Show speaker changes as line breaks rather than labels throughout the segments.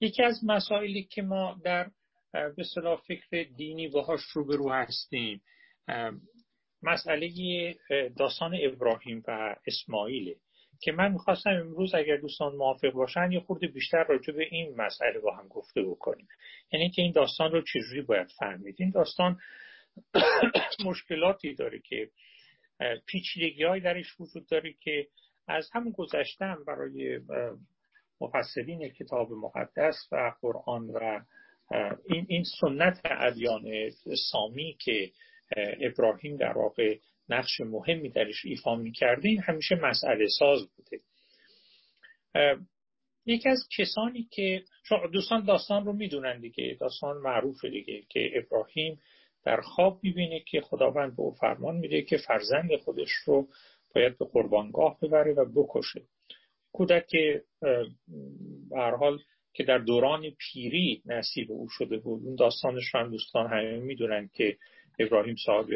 یکی از مسائلی که ما در به صلاح فکر دینی باهاش روبرو هستیم مسئله داستان ابراهیم و اسماعیله که من می‌خواستم امروز اگر دوستان موافق باشن یه خورده بیشتر راجع به این مسئله با هم گفته بکنیم. یعنی که این داستان رو چجوری باید فهمید؟ این داستان مشکلاتی داره که پیچیدگی درش وجود داره که از همون گذشتم برای مفسرین کتاب مقدس و قرآن و این, این سنت ادیان سامی که ابراهیم در واقع نقش مهمی درش ایفا می‌کرده این همیشه مسئله ساز بوده. یکی از کسانی که دوستان داستان رو می‌دونن دیگه داستان معروفه دیگه که ابراهیم در خواب می‌بینه که خداوند به او فرمان میده که فرزند خودش رو باید به قربانگاه ببره و بکشه. کودک حال که در دوران پیری نصیب او شده بود. اون داستانش رو هم دوستان همه می‌دونن که ابراهیم صاحب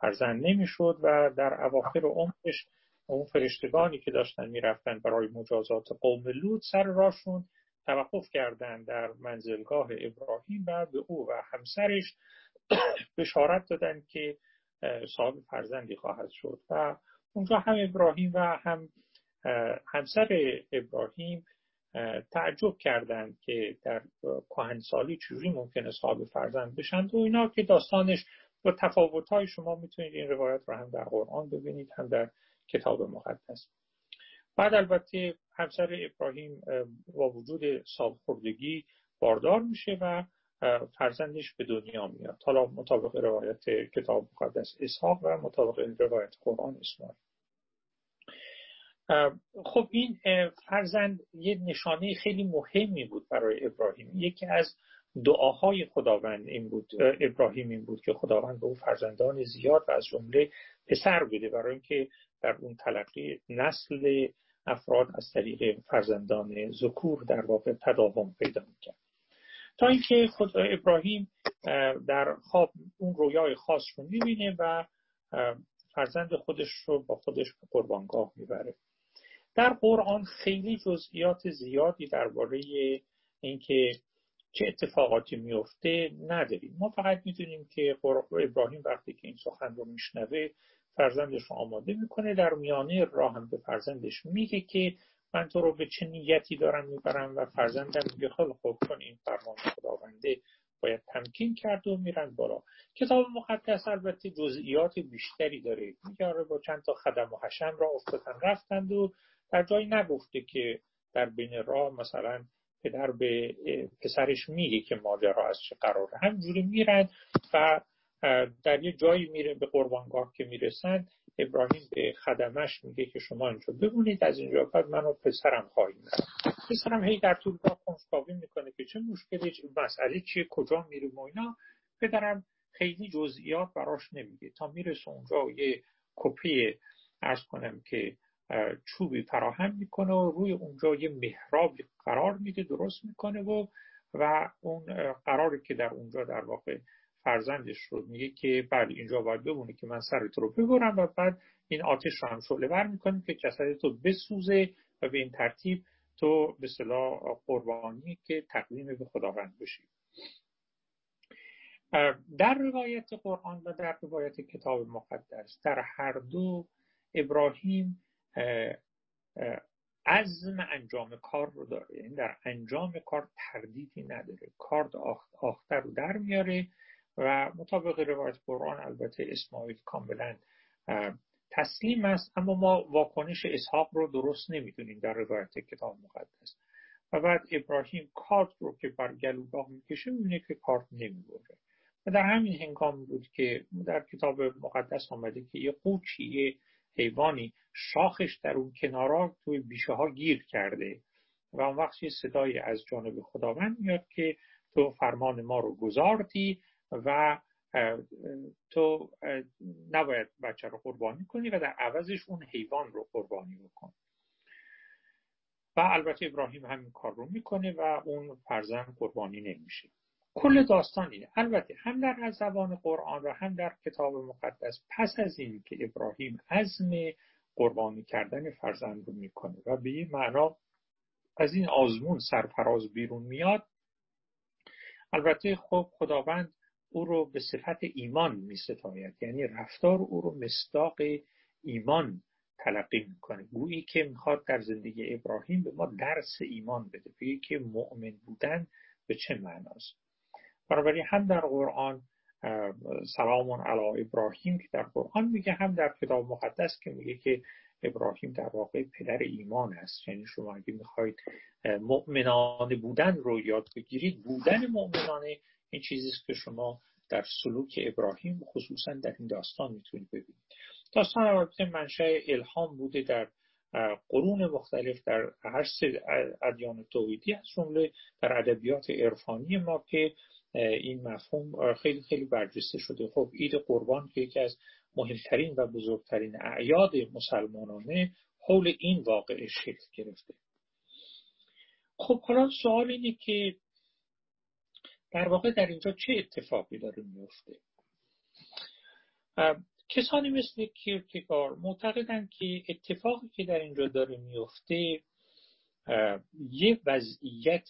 فرزند نمی‌شد و در اواخر عمرش اون فرشتگانی که داشتن می‌رفتن برای مجازات قوم لود سر راشون توقف کردند در منزلگاه ابراهیم و به او و همسرش بشارت دادن که صاحب فرزندی خواهد شد. و اونجا هم ابراهیم و هم همسر ابراهیم تعجب کردند که در کهنسالی چجوری ممکنه صاحب فرزند بشند و اینا که داستانش با تفاوت های شما می‌تونید این روایت رو هم در قرآن ببینید هم در کتاب مقدس. بعد البته همسر ابراهیم با وجود سالخوردگی باردار میشه و فرزندش به دنیا میاد. حالا مطابق روایت کتاب مقدس اسحاق و مطابق روایت قرآن اسماعیل. خب این فرزند یه نشانه خیلی مهمی بود برای ابراهیم. یکی از دعاهای خداوند این بود ابراهیم این بود که خداوند به او فرزندان زیاد و از جمله پسر بده برای اینکه در اون تلقی نسل افراد از طریق فرزندان ذکور در واقع تداوم پیدا می‌کرد. تا اینکه خود ابراهیم در خواب اون رویای خاص رو می‌بینه و فرزند خودش رو با خودش به قربانگاه می‌بره. در قرآن خیلی جزئیات زیادی درباره اینکه چه اتفاقاتی میفته نداریم. ما فقط می‌دونیم که ابراهیم وقتی که این سخن رو میشنوه فرزندش رو آماده می‌کنه در میانه راه هم به فرزندش میگه که من تو رو به چه نیتی دارم می‌برم و فرزندم میگه خیلی خوب کن این فرمان خداونده باید تمکین کرد و میرن بالا. کتاب مقدس البته جزئیات بیشتری داره. میگه آره با چند تا خدم و حشم را افتادن رفتند و در جایی نگفته که در بین راه مثلا پدر به پسرش میگه که ماجرا از چه قراره. همجوری میرن و در یه جایی میره به قربانگاه که می‌رسن ابراهیم به خدمش میگه که شما اینجا بمونید از اینجا بعد من و پسرم خواهیم رفت. پسرم هی در طول راه کنجکاوی می‌کنه که چه مشکلی مسئله چیه کجا میریم و اینا. پدرم خیلی جزئیات براش نمیگه. تا می‌رسه اونجا یه کپی ارز کنم که چوبی فراهم می‌کنه و روی اونجا یه محراب قرار میده درست می‌کنه و و اون قراری که در اونجا در واقع فرزندش رو میگه که بعد اینجا باید بمونه که من سرت رو ببرم و بعد این آتش رو هم شعله بر می‌کنیم که جسد تو بسوزه و به این ترتیب تو به صلاح قربانی که تقدیم به خداوند بشی. در روایت قرآن و در روایت کتاب مقدس در هر دو ابراهیم عزم انجام کار رو داره. یعنی در انجام کار تردیدی نداره. کار آختر رو در میاره و مطابق روایت قرآن البته اسماعیل کاملا تسلیم است اما ما واکنش اسحاق رو درست نمی‌دونیم در روایت کتاب مقدس. و بعد ابراهیم کارت رو که بر گلوگاه می‌کشه می‌بینه که کارت نمی‌بره. و در همین هنگام بود که در کتاب مقدس آمده که یه قوچی یه حیوانی شاخش در اون کنارا توی بیشه ها گیر کرده و اون وقت یه صدایی از جانب خداوند میاد که تو فرمان ما رو گذاردی و تو نباید بچه رو قربانی کنی و در عوضش اون حیوان رو قربانی بکن. و البته ابراهیم همین کار رو می‌کنه و اون فرزند قربانی نمیشه. کل داستان اینه. البته هم در زبان قرآن و هم در کتاب مقدس پس از این که ابراهیم عزم قربانی کردن فرزند رو می‌کنه و به این معنا از این آزمون سرفراز بیرون میاد البته خب خداوند او رو به صفت ایمان می ستاید یعنی رفتار او رو مستاق ایمان تلقی می‌کنه. گویی که می‌خواد در زندگی ابراهیم به ما درس ایمان بده. بگه که مؤمن بودن به چه معناست؟ بنابراین هم در قرآن سلام علی ابراهیم که در قرآن میگه هم در کتاب مقدس که میگه که ابراهیم در واقع پدر ایمان است. یعنی شما اگه می‌خواید مؤمنانه بودن رو یاد بگیرید. بودن مؤمنانه این چیزی است که شما در سلوک ابراهیم خصوصا در این داستان می‌تونید ببینید. داستان البته منشأ الهام بوده در قرون مختلف در هر سه ادیان توحیدی از جمله در ادبیات عرفانی ما که این مفهوم خیلی خیلی برجسته شده. خب عید قربان که یکی از مهمترین و بزرگترین اعیاد مسلمانانه حول این واقعه شکل گرفته. خب حالا سوال اینه که در واقع در اینجا چه اتفاقی داره میفته کسانی مثل کیرکگار معتقدند که اتفاقی که در اینجا داره میفته یه وضعیت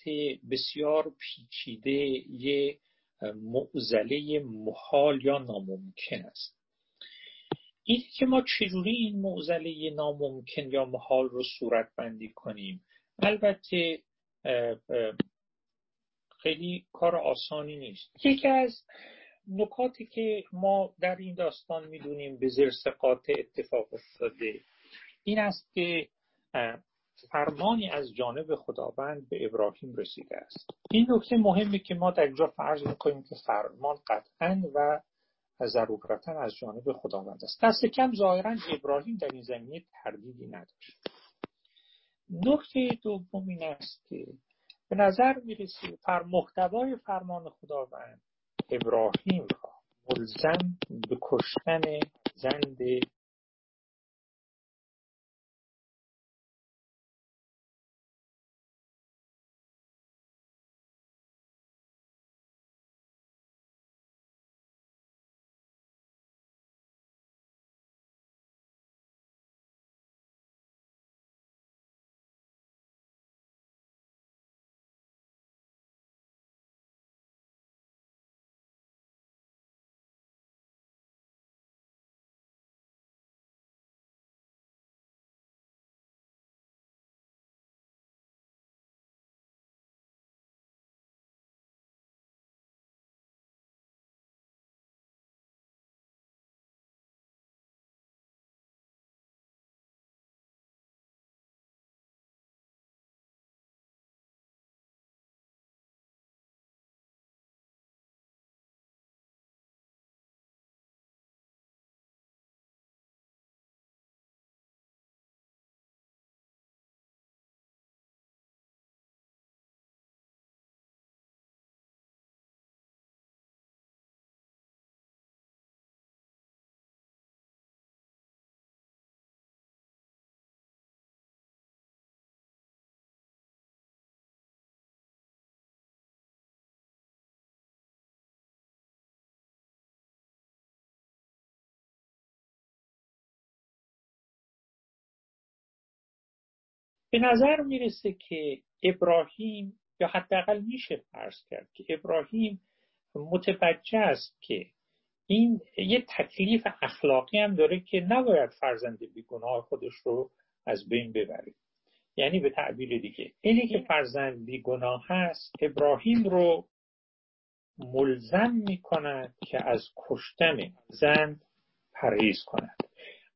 بسیار پیچیده یه معزله محال یا ناممکن است. این که ما چجوری این معزله ناممکن یا محال رو صورت بندی کنیم؟ البته خیلی کار آسانی نیست. یکی از نکاتی که ما در این داستان می‌دونیم به زرس قاطع اتفاق افتاده این است که فرمانی از جانب خداوند به ابراهیم رسیده است. این نکته مهمی که ما در اینجا فرض می‌کنیم که فرمان قطعا و ضرورتا از جانب خداوند است. دست کم ظاهرا ابراهیم در این زمینه تردیدی نداشت. نکته دوم این است که به نظر می‌رسه فر محتوای فرمان خداوند ابراهیم را ملزم به کشتن زند به نظر می‌رسه که ابراهیم یا حداقل میشه فرض کرد که ابراهیم متوجه است که این یه تکلیف اخلاقی هم داره که نباید فرزند بیگناه خودش رو از بین ببره. یعنی به تعبیر دیگه اینی که فرزند بیگناه هست ابراهیم رو ملزم می‌کند که از کشتن زن پرهیز کند.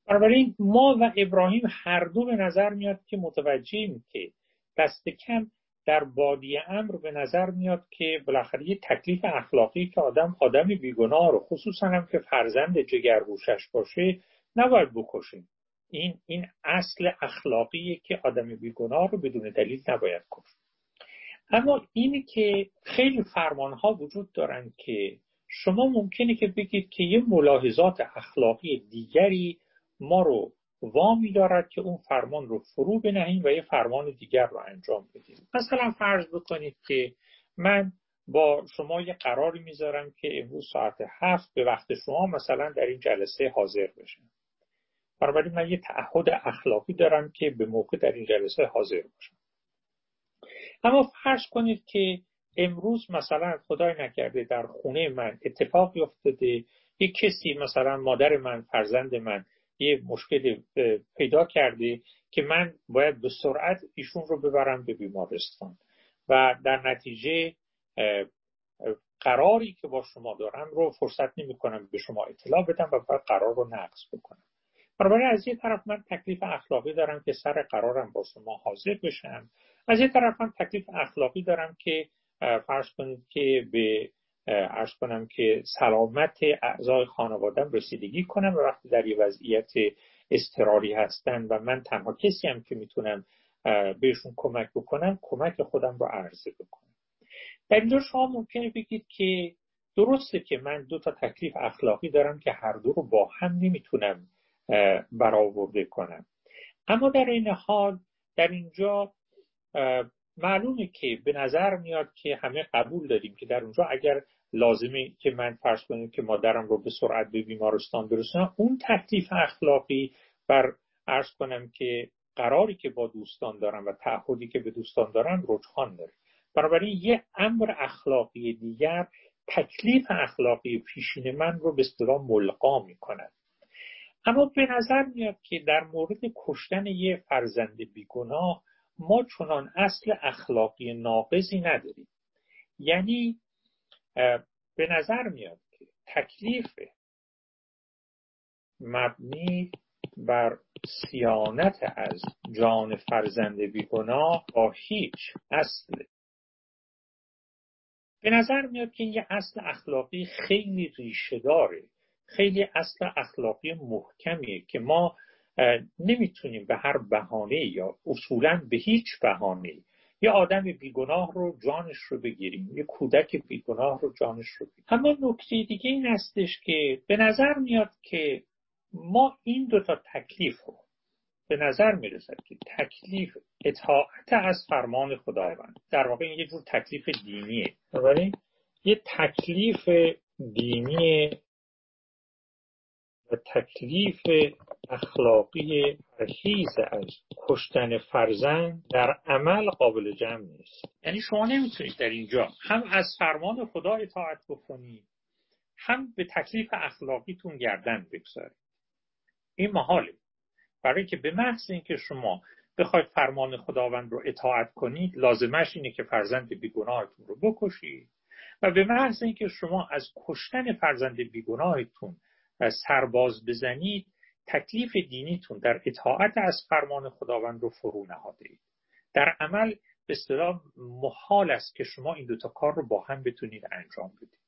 بنابراین ما و ابراهیم هر دو به نظر میاد که متوجهیم که دست کم در بادی امر به نظر میاد که بالاخره یه تکلیف اخلاقی که آدم آدمی بیگناه رو خصوصا هم که فرزند جگرگوشش باشه نباید بکشیم این این اصل اخلاقیه که آدم بیگناه رو بدون دلیل نباید کشت اما اینی که خیلی فرمان ها وجود دارن که شما ممکنه که بگید که یه ملاحظات اخلاقی دیگری ما رو وامی دارد که اون فرمان رو فرو بنهیم و یه فرمان دیگر رو انجام بدیم. مثلا فرض بکنید که من با شما یه قراری می‌ذارم که امروز ساعت هفت به وقت شما مثلا در این جلسه حاضر بشم. بنابراین من یه تعهد اخلاقی دارم که به موقع در این جلسه حاضر باشم. اما فرض کنید که امروز مثلا خدای نکرده در خونه من اتفاقی افتاده یک کسی مثلا مادر من فرزند من یه مشکل پیدا کرده که من باید به سرعت ایشون رو ببرم به بیمارستان. و در نتیجه قراری که با شما دارم رو فرصت نمی کنم به شما اطلاع بدم و باید قرار رو نقض بکنم. بنابراین از یه طرف من تکلیف اخلاقی دارم که سر قرارم با شما حاضر بشم. از یه طرف من تکلیف اخلاقی دارم که فرض کنید که به ارز کنم که سلامت اعضای خانوادم رسیدگی کنم و وقتی در یه وضعیت استراری هستن و من تنها کسی هم که می‌تونم بهشون کمک بکنم کمک خودم رو عرضه بکنم. در اینجا شما ممکنه بگید که درسته که من دو تا تکلیف اخلاقی دارم که هر دو رو با هم نمی‌تونم برآورده کنم. اما در این حال در اینجا معلومه که به نظر میاد که همه قبول داریم که در اونجا اگر لازمه که من فرض کنیم که مادرم رو به سرعت به بیمارستان برسونم. اون تکلیف اخلاقی بر ارز کنم که قراری که با دوستان دارم و تعهدی که به دوستان دارم رجحان داره. بنابراین یه امر اخلاقی دیگر تکلیف اخلاقی پیشین من رو به اصطلاح ملقا می‌کند. اما به نظر میاد که در مورد کشتن یه فرزند بیگناه ما چنان اصل اخلاقی ناقضی نداریم. یعنی به نظر میاد که تکلیف مبنی بر سیانت از جان فرزند بیگناه با هیچ اصل. به نظر میاد که یه اصل اخلاقی خیلی ریشه داره خیلی اصل اخلاقی محکمیه که ما نمی‌تونیم به هر بهانه یا اصولا به هیچ بهانه یه آدم بیگناه رو جانش رو بگیریم یه کودک بیگناه رو جانش رو بگیریم. اما نکته دیگه این هستش که به نظر میاد که ما این دوتا تکلیف رو به نظر می‌رسد که تکلیف اطاعت از فرمان خداوند در واقع این یه جور تکلیف دینیه. بنابراین یه تکلیف دینی و تکلیف اخلاقی پرهیز از کشتن فرزند در عمل قابل جمع نیست. یعنی شما نمی‌تونید در اینجا هم از فرمان خدا اطاعت بکنید هم به تکلیف اخلاقیتون گردن بگذارید. این محاله. برای که به محض اینکه شما بخواید فرمان خداوند رو اطاعت کنید لازمش اینه که فرزند بیگناهتون رو بکشید. و به محض اینکه شما از کشتن فرزند بیگناهتون سرباز بزنید تکلیف دینیتون در اطاعت از فرمان خداوند رو فرو نهاده اید. در عمل به اصطلاح محال است که شما این دوتا کار رو با هم بتونید انجام بدید.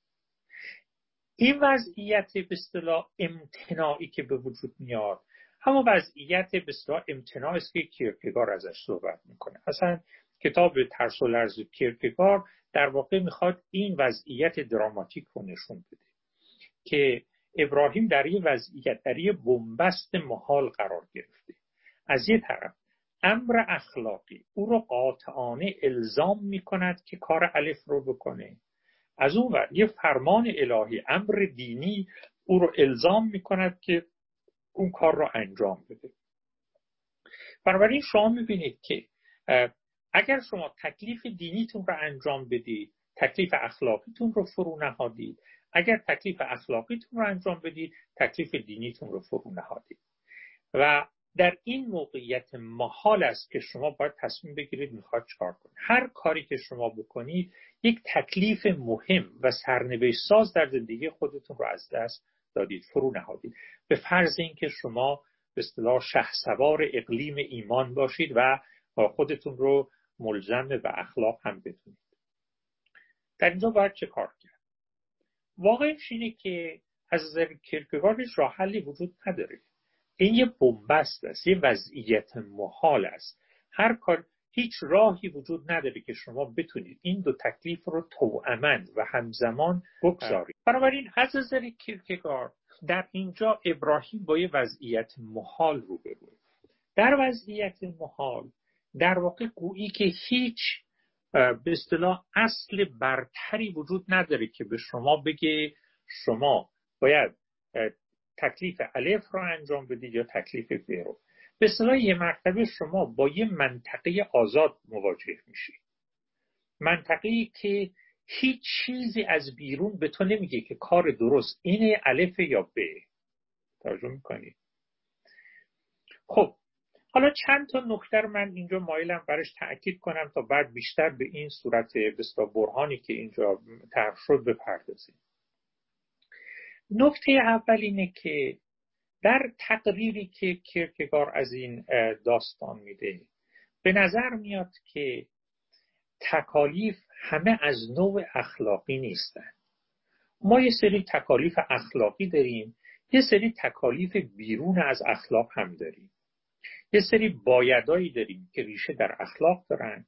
این وضعیت به اصطلاح امتناعی که به وجود میاد همون وضعیت به اصطلاح امتناع است که کیرکگار ازش صحبت می‌کنه. اصلا کتاب ترس و لرز کیرکگار در واقع می‌خواد این وضعیت دراماتیک رو نشون بده که ابراهیم در یه وضعیت در یه بنبست محال قرار گرفته. از یه طرف امر اخلاقی او رو قاطعانه الزام می کند که کار الف رو بکنه. از اون ور یه فرمان الهی امر دینی او رو الزام می کند که اون کار رو انجام بده. بنابراین شما می‌بینید که اگر شما تکلیف دینیتون رو انجام بدید تکلیف اخلاقیتون رو فرو نهادید اگر تکلیف اخلاقیتون رو انجام بدید تکلیف دینیتون رو فرو نهادید. و در این موقعیت محال است که شما باید تصمیم بگیرید می‌خواد چکار کنید. هر کاری که شما بکنید یک تکلیف مهم و سرنوشت ساز در زندگی خودتون رو از دست دادید فرو نهادید. به فرض اینکه شما به اصطلاح شهسوار اقلیم ایمان باشید و خودتون رو ملزم به اخلاق هم بدونید. در اینجا باید چه کار کرد واقعش اینه که از نظر کرکگارد راه حلی وجود نداره. این یه بنبست است یه وضعیت محال است. هر کار هیچ راهی وجود نداره که شما بتونید این دو تکلیف رو توأمن و همزمان بگذارید. بنابراین از نظر کیرکگارد در اینجا ابراهیم با یه وضعیت محال رو بروه در وضعیت محال در واقع گویی که هیچ به اصطلاح اصل برتری وجود نداره که به شما بگه شما باید تکلیف الف رو انجام بدید یا تکلیف ب رو. به اصطلاح یه مرتبه شما با یه منطقه آزاد مواجه میشید منطقه که هیچ چیزی از بیرون به تو نمیگه که کار درست اینه الف یا ب. توجه می‌کنی؟ خب حالا چند تا نکته من اینجا مایلم برش تاکید کنم تا بعد بیشتر به این صورت بستا برهانی که اینجا طرح شد بپردازیم. نکته اول اینه که در تقریری که کرکگار از این داستان میده به نظر میاد که تکالیف همه از نوع اخلاقی نیستن. ما یه سری تکالیف اخلاقی داریم یه سری تکالیف بیرون از اخلاق هم داریم. یه سری بایدهایی داریم که ریشه در اخلاق دارن.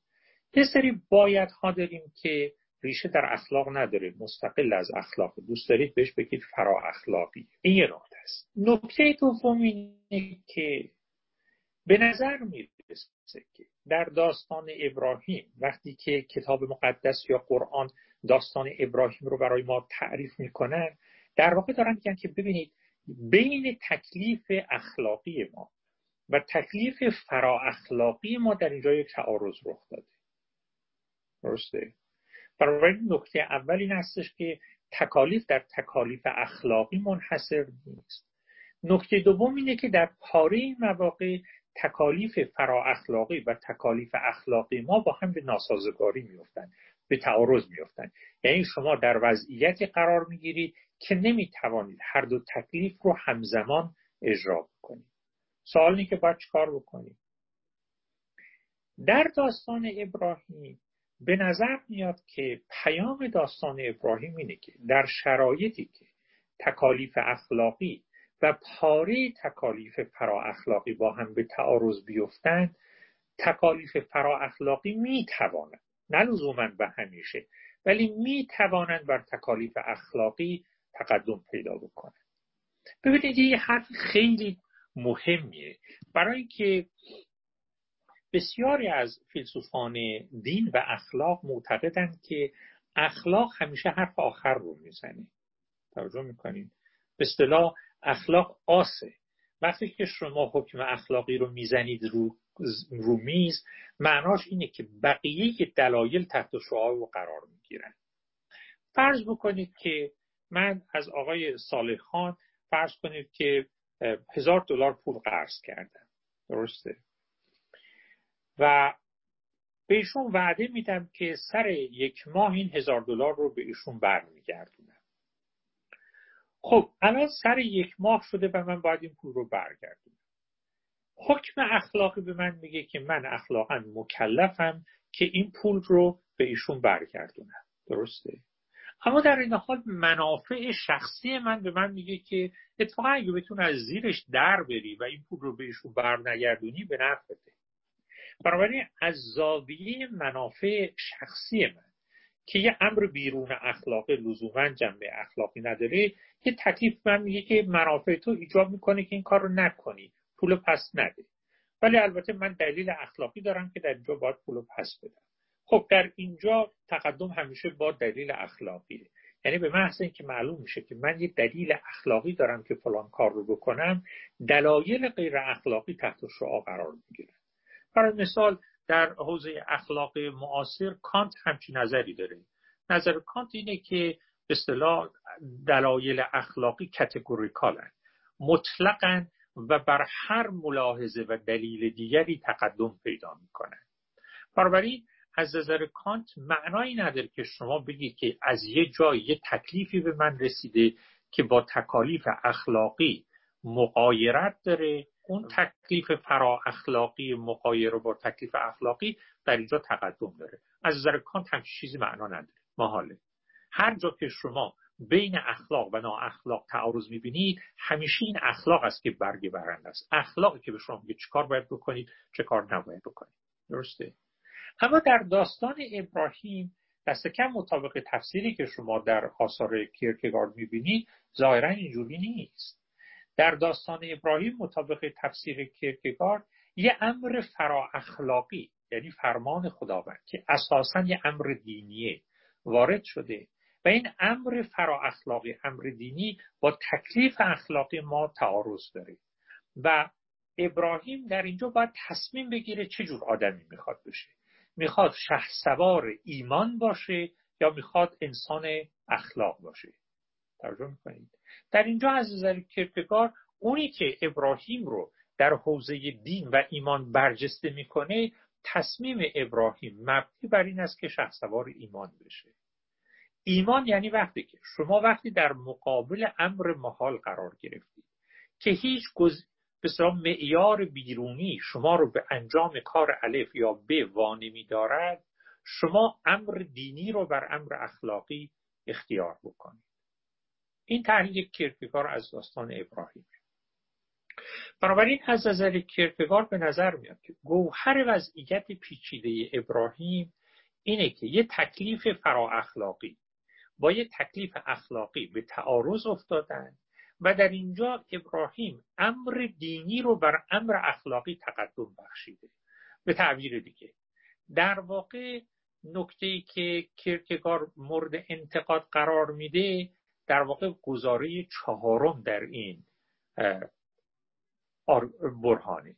یه سری بایدها داریم که ریشه در اخلاق نداره مستقل از اخلاق. دوست دارید بهش بگید فرا اخلاقی. این یه نکته است. نکته دوم اینه که به نظر می‌رسه که در داستان ابراهیم وقتی که کتاب مقدس یا قرآن داستان ابراهیم رو برای ما تعریف می‌کنن در واقع دارن میگن که ببینید بین تکلیف اخلاقی ما و تکلیف فرا اخلاقی ما در اینجا یک تعارض رخ داده. درسته؟ بنابراین نکته اول این هستش که تکالیف در تکالیف اخلاقی منحصر نیست. نکته دوم اینه که در پاره این مواقع تکالیف فرا اخلاقی و تکالیف اخلاقی ما با هم به ناسازگاری میفتن به تعارض میفتن یعنی شما در وضعیتی قرار می‌گیرید که نمی‌توانید هر دو تکلیف رو همزمان اجرا بکنید سوال که باید چکار بکنید در داستان ابراهیم به نظر میاد که پیام داستان ابراهیم اینه که در شرایطی که تکالیف اخلاقی و پاره تکالیف فرا اخلاقی با هم به تعارض بیفتند تکالیف فرا اخلاقی می توانند نه لزوما به همیشه ولی می توانند بر تکالیف اخلاقی تقدم پیدا بکنند ببینید یه حرف خیلی مهمیه. برای اینکه بسیاری از فیلسوفان دین و اخلاق معتقدند که اخلاق همیشه حرف آخر رو می‌زنه. توجه می‌کنید به اصطلاح اخلاق آسه. وقتی که شما حکم اخلاقی رو می‌زنید رو, رو میز معناش اینه که بقیه دلایل تحت شعار رو قرار می‌گیرن. فرض بکنید که من از آقای صالح خان فرض کنید که هزار دلار پول قرض کردم درسته؟ و به ایشون وعده میدم که سر یک ماه این هزار دلار رو به ایشون برمیگردونم خب الان سر یک ماه شده و من باید این پول رو برگردونم. حکم اخلاقی به من میگه که من اخلاقا مکلفم که این پول رو به ایشون برگردونم. درسته؟ اما در این حال منافع شخصی من به من میگه که اتفاقا اگه بتون از زیرش در بری و این پول رو به ایشون برنگردونی به نفعته بنابراین از زاویه منافع شخصی من که یه امر بیرون اخلاقی لزوما جنبه اخلاقی نداره یه تکلیف من میگه که منافع تو ایجاب می‌کنه که این کار رو نکنی پول پس نده. ولی البته من دلیل اخلاقی دارم که در اینجا باید پول پس بدم. خب در اینجا تقدم همیشه با دلیل اخلاقیه یعنی به محض اینکه معلوم میشه که من یه دلیل اخلاقی دارم که فلان کار رو بکنم دلایل غیر اخلاقی تحت شعا قرار می‌گیرن. برای مثال در حوزه اخلاق معاصر کانت همچین نظری داره. نظر کانت اینه که به اصطلاح دلایل اخلاقی کتگوریکالن مطلقا و بر هر ملاحظه و دلیل دیگری تقدم پیدا می‌کنن. بنابراین از نظر کانت معنایی نداره که شما بگید که از یه جای یه تکلیفی به من رسیده که با تکالیف اخلاقی مقایرت داره. اون تکلیف فرا اخلاقی مقایر با تکلیف اخلاقی در اینجا تقدم داره. از نظر کانت هم چیزی معنا نداره. محاله هر جا که شما بین اخلاق و نا اخلاق تعارض می‌بینید همیشه این اخلاق است که برگ برنده است. اخلاقی که به شما میگه چه باید بکنید چه کار نباید بکنید. درسته؟ اما در داستان ابراهیم دست کم مطابق تفسیری که شما در آثار کیرکگارد می‌بینید ظاهرا اینجوری نیست. در داستان ابراهیم مطابق تفسیر کیرکگارد یه امر فرا اخلاقی یعنی فرمان خداوند که اساسا یه امر دینیه وارد شده. و این امر فرا اخلاقی امر دینی با تکلیف اخلاقی ما تعارض داره. و ابراهیم در اینجا باید تصمیم بگیره چه جور آدمی می‌خواد بشه. می‌خواد سوار ایمان باشه یا می‌خواد انسان اخلاق باشه توجه می‌کنید در اینجا از نظر کرکگار اونی که ابراهیم رو در حوزه دین و ایمان برجسته می‌کنه تصمیم ابراهیم مبنی بر این است که سوار ایمان بشه ایمان یعنی وقتی که شما وقتی در مقابل امر محال قرار گرفتید که هیچ. بسیار معیار بیرونی شما رو به انجام کار الف یا ب وانمی دارد شما امر دینی رو بر امر اخلاقی اختیار بکنید. این تحلیل کرکگار از داستان ابراهیم بنابراین از نظر کرکگار به نظر میاد که گوهر وضعیت پیچیده ابراهیم اینه که یه تکلیف فرا اخلاقی با یه تکلیف اخلاقی به تعارض افتادن و در اینجا ابراهیم امر دینی رو بر امر اخلاقی تقدم بخشیده. به تعبیر دیگه. در واقع نکته که کرکگار مورد انتقاد قرار میده در واقع گزاره چهارم در این برهانه.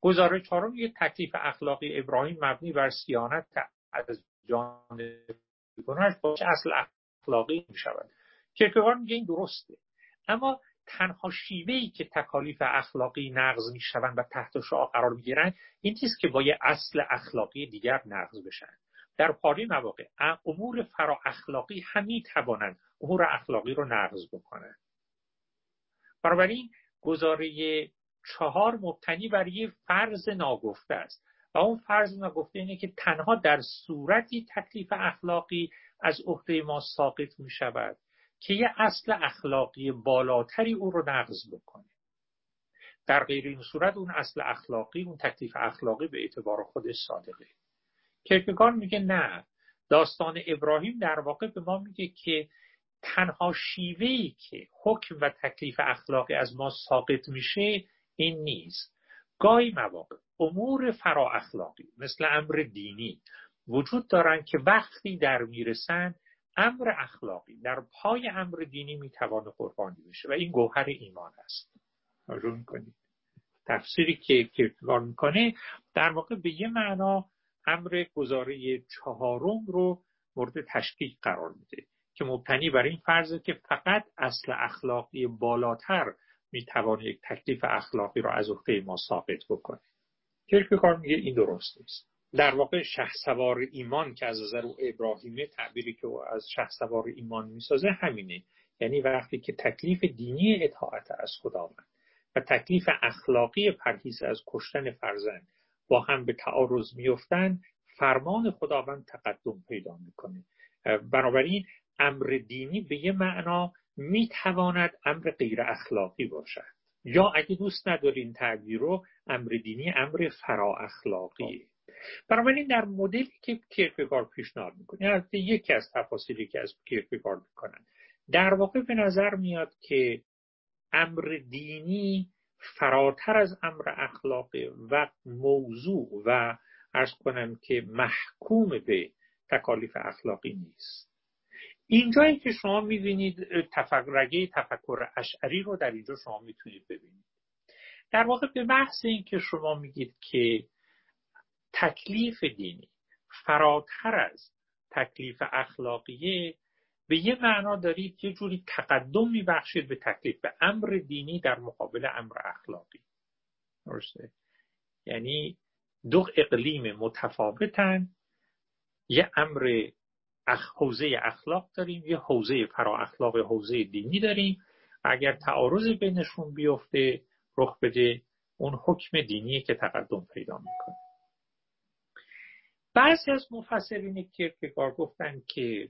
گزاره چهارم یک تکلیف اخلاقی. ابراهیم مبنی بر سیانت از جان گناهش باشه اصل اخلاقی می شود کرکگار میگه این درسته. اما تنها شیوهی که تکالیف اخلاقی نقض می شوند و تحت شعا قرار می گیرند این چیست که با یه اصل اخلاقی دیگر نقض بشن. در پاری مواقع امور فرا اخلاقی هم می توانند امور اخلاقی رو نقض بکنند. بنابراین گزاره چهار مبتنی بر یه فرض ناگفته است. و اون فرض ناگفته اینه که تنها در صورتی تکلیف اخلاقی از عهده ما ساقط می شود که یه اصل اخلاقی بالاتری او رو نقض بکنه. در غیر این صورت اون اصل اخلاقی اون تکلیف اخلاقی به اعتبار خودش صادقه. کرکگار میگه نه. داستان ابراهیم در واقع به ما میگه که تنها شیوهی که حکم و تکلیف اخلاقی از ما ساقط میشه این نیست. گاهی مواقع امور فرا اخلاقی مثل امر دینی وجود دارند که وقتی در می‌رسن امر اخلاقی. در پای امر دینی می‌توانه قربانی بشه و این گوهر ایمان است. توجه می‌کنید. تفسیری که کرکگار می‌کنه در واقع به یه معنا امر گزاره چهارم رو مورد تشکیک قرار میده که مبتنی بر این فرضه که فقط اصل اخلاقی بالاتر می‌توانه یک تکلیف اخلاقی رو از عهده ما ثابت بکنه. کرکگار میگه؟ این درست نیست. در واقع سوار ایمان که از نظر ابراهیمه تعبیری که او از سوار ایمان می‌سازه همینه. یعنی وقتی که تکلیف دینی اطاعت از خداوند و تکلیف اخلاقی پرهیز از کشتن فرزند با هم به تعارض میفتن فرمان خداوند تقدم پیدا می‌کنه. بنابراین امر دینی به یه معنا می‌تواند امر غیر اخلاقی باشد. یا اگه دوست ندارین تعبیر رو امر دینی امر فرا اخلاقیه. بنابراین در مدلی که کیرکگار پیشنهاد می‌کنه یعنی یکی از تفاصیلی که از کیرکگار می‌کنن. در واقع به نظر میاد که امر دینی فراتر از امر اخلاقی و موضوع و ارز کنم که محکوم به تکالیف اخلاقی نیست. اینجایی که شما می‌بینید تفکرگه تفکر اشعری رو در اینجا شما می‌تونید ببینید. در واقع به بحث این که شما میگید که تکلیف دینی. فراتر از تکلیف اخلاقیه به یه معنا دارید یه جوری تقدم میبخشید به تکلیف به امر دینی در مقابل امر اخلاقی. درسته؟ یعنی دو اقلیم متفاوتن. یه امر اخ... حوزه اخلاق داریم یه حوزه فرا اخلاق حوزه دینی داریم. اگر تعارض بینشون بیفته رخ بده اون حکم دینی که تقدم پیدا می‌کنه. بعضی از مفسرین کیرکگار گفتن که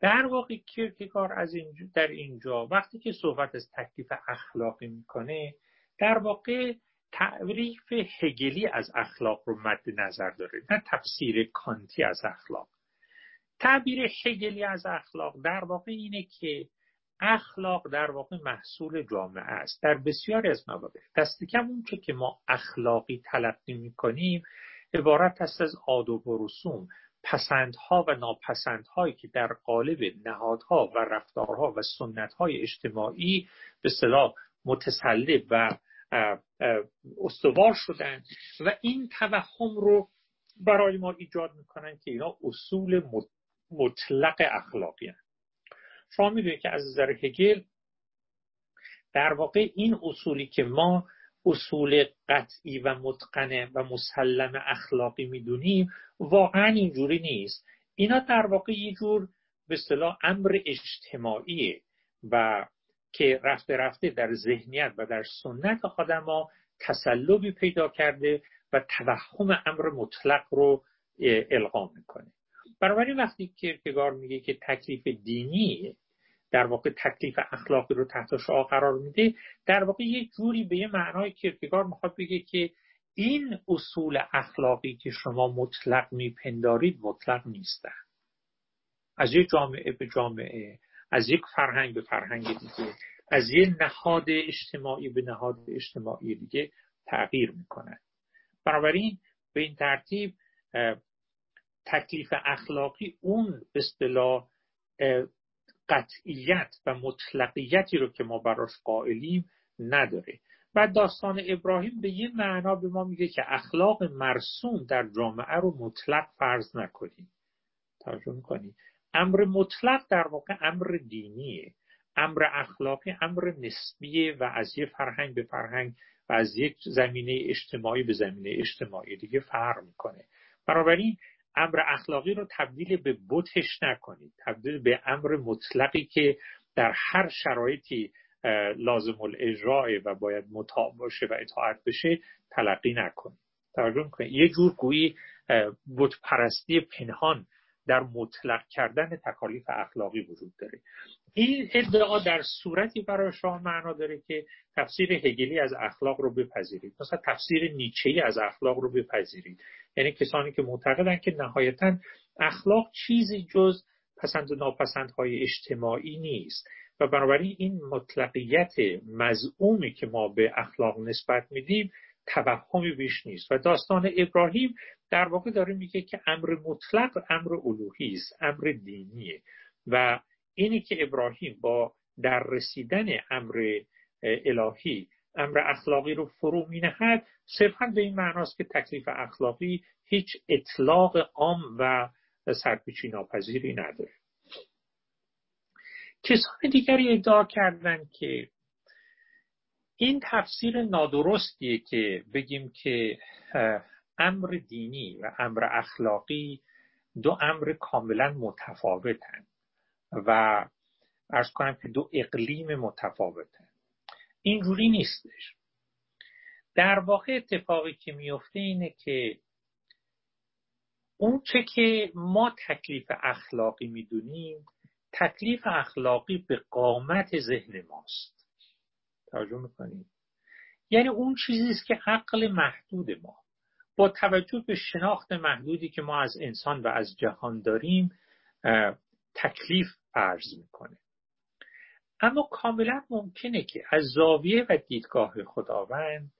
در واقع کیرکگار از اینجا در اینجا وقتی که صحبت از تکلیف اخلاقی می‌کنه در واقع تعریف هگلی از اخلاق رو مد نظر داره نه تفسیر کانتی از اخلاق. تعبیر هگلی از اخلاق در واقع اینه که اخلاق در واقع محصول جامعه است. در بسیاری از مواقع دست کم اون که ما اخلاقی تلقی می‌کنیم عبارت است از آداب و رسوم پسندها و ناپسندهایی که در قالب نهادها و رفتارها و سنتهای اجتماعی به صلاح متسلب و استوار شدن و این توهم رو برای ما ایجاد می‌کنن که اینا اصول مطلق اخلاقی هن. شما می‌دونید که از نظر هگل در واقع این اصولی که ما اصول قطعی و متقنه و مسلم اخلاقی می‌دونیم واقعا اینجوری نیست. اینا در واقع یه جور به اصطلاح امر اجتماعیه و که رفته رفته در ذهنیت و در سنت آدما تسلبی پیدا کرده و توهم امر مطلق رو القا می‌کنه. بنابراین وقتی کرکگار میگه که تکلیف دینی در واقع تکلیف اخلاقی رو تحت شعا قرار میده در واقع یه جوری به یه معنای کرکگار می‌خواد بگه که این اصول اخلاقی که شما مطلق میپندارید مطلق نیستن. از یک جامعه به جامعه از یک فرهنگ به فرهنگ دیگه از یک نهاد اجتماعی به نهاد اجتماعی دیگه تغییر می‌کنن. بنابراین به این ترتیب تکلیف اخلاقی اون به اصطلاح قطعیت و مطلقیتی رو که ما براش قائلیم نداره. و داستان ابراهیم به یه معنا به ما میگه که اخلاق مرسوم در جامعه رو مطلق فرض نکنیم. توجه می‌کنی؟ امر مطلق در واقع امر دینیه. امر اخلاقی امر نسبیه و از یه فرهنگ به فرهنگ و از یک زمینه اجتماعی به زمینه اجتماعی دیگه فرق می‌کنه. بنابراین امر اخلاقی رو تبدیل به بتش نکنید. تبدیل به امر مطلقی که در هر شرایطی لازم الاجراه و باید مطاع باشه و اطاعت بشه تلقی نکنید. توجه کنید یه جور گویی بت پرستی پنهان در مطلق کردن تکالیف اخلاقی وجود داره. این ادعا در صورتی برای شما معنا داره که تفسیر هگلی از اخلاق رو بپذیرید. مثلا تفسیر نیچه از اخلاق رو بپذیرید. یعنی کسانی که معتقدن که نهایتا اخلاق چیزی جز پسند و ناپسندهای اجتماعی نیست. و بنابراین این مطلقیت مزعومی که ما به اخلاق نسبت میدیم توهمی بیش نیست. و داستان ابراهیم در واقع داره میگه که امر مطلق امر الوهی است امر دینیه. و اینی که ابراهیم با در رسیدن امر الهی امر اخلاقی رو فرو می نهد صرفا به این معناست که تکلیف اخلاقی هیچ اطلاق عام و سرپیچی ناپذیری نداره. کسان دیگری ادعا کردند که این تفسیر نادرستیه که بگیم که امر دینی و امر اخلاقی دو امر کاملا متفاوتن و ارز کنم که دو اقلیم متفاوتن. اینجوری نیستش. در واقع اتفاقی که میفته اینه که اون چه که ما تکلیف اخلاقی می‌دونیم تکلیف اخلاقی به قامت ذهن ماست. توجه می‌کنید؟ یعنی اون چیزی است که عقل محدود ما. با توجه به شناخت محدودی که ما از انسان و از جهان داریم تکلیف فرض می‌کنه. اما کاملا ممکنه که از زاویه و دیدگاه خداوند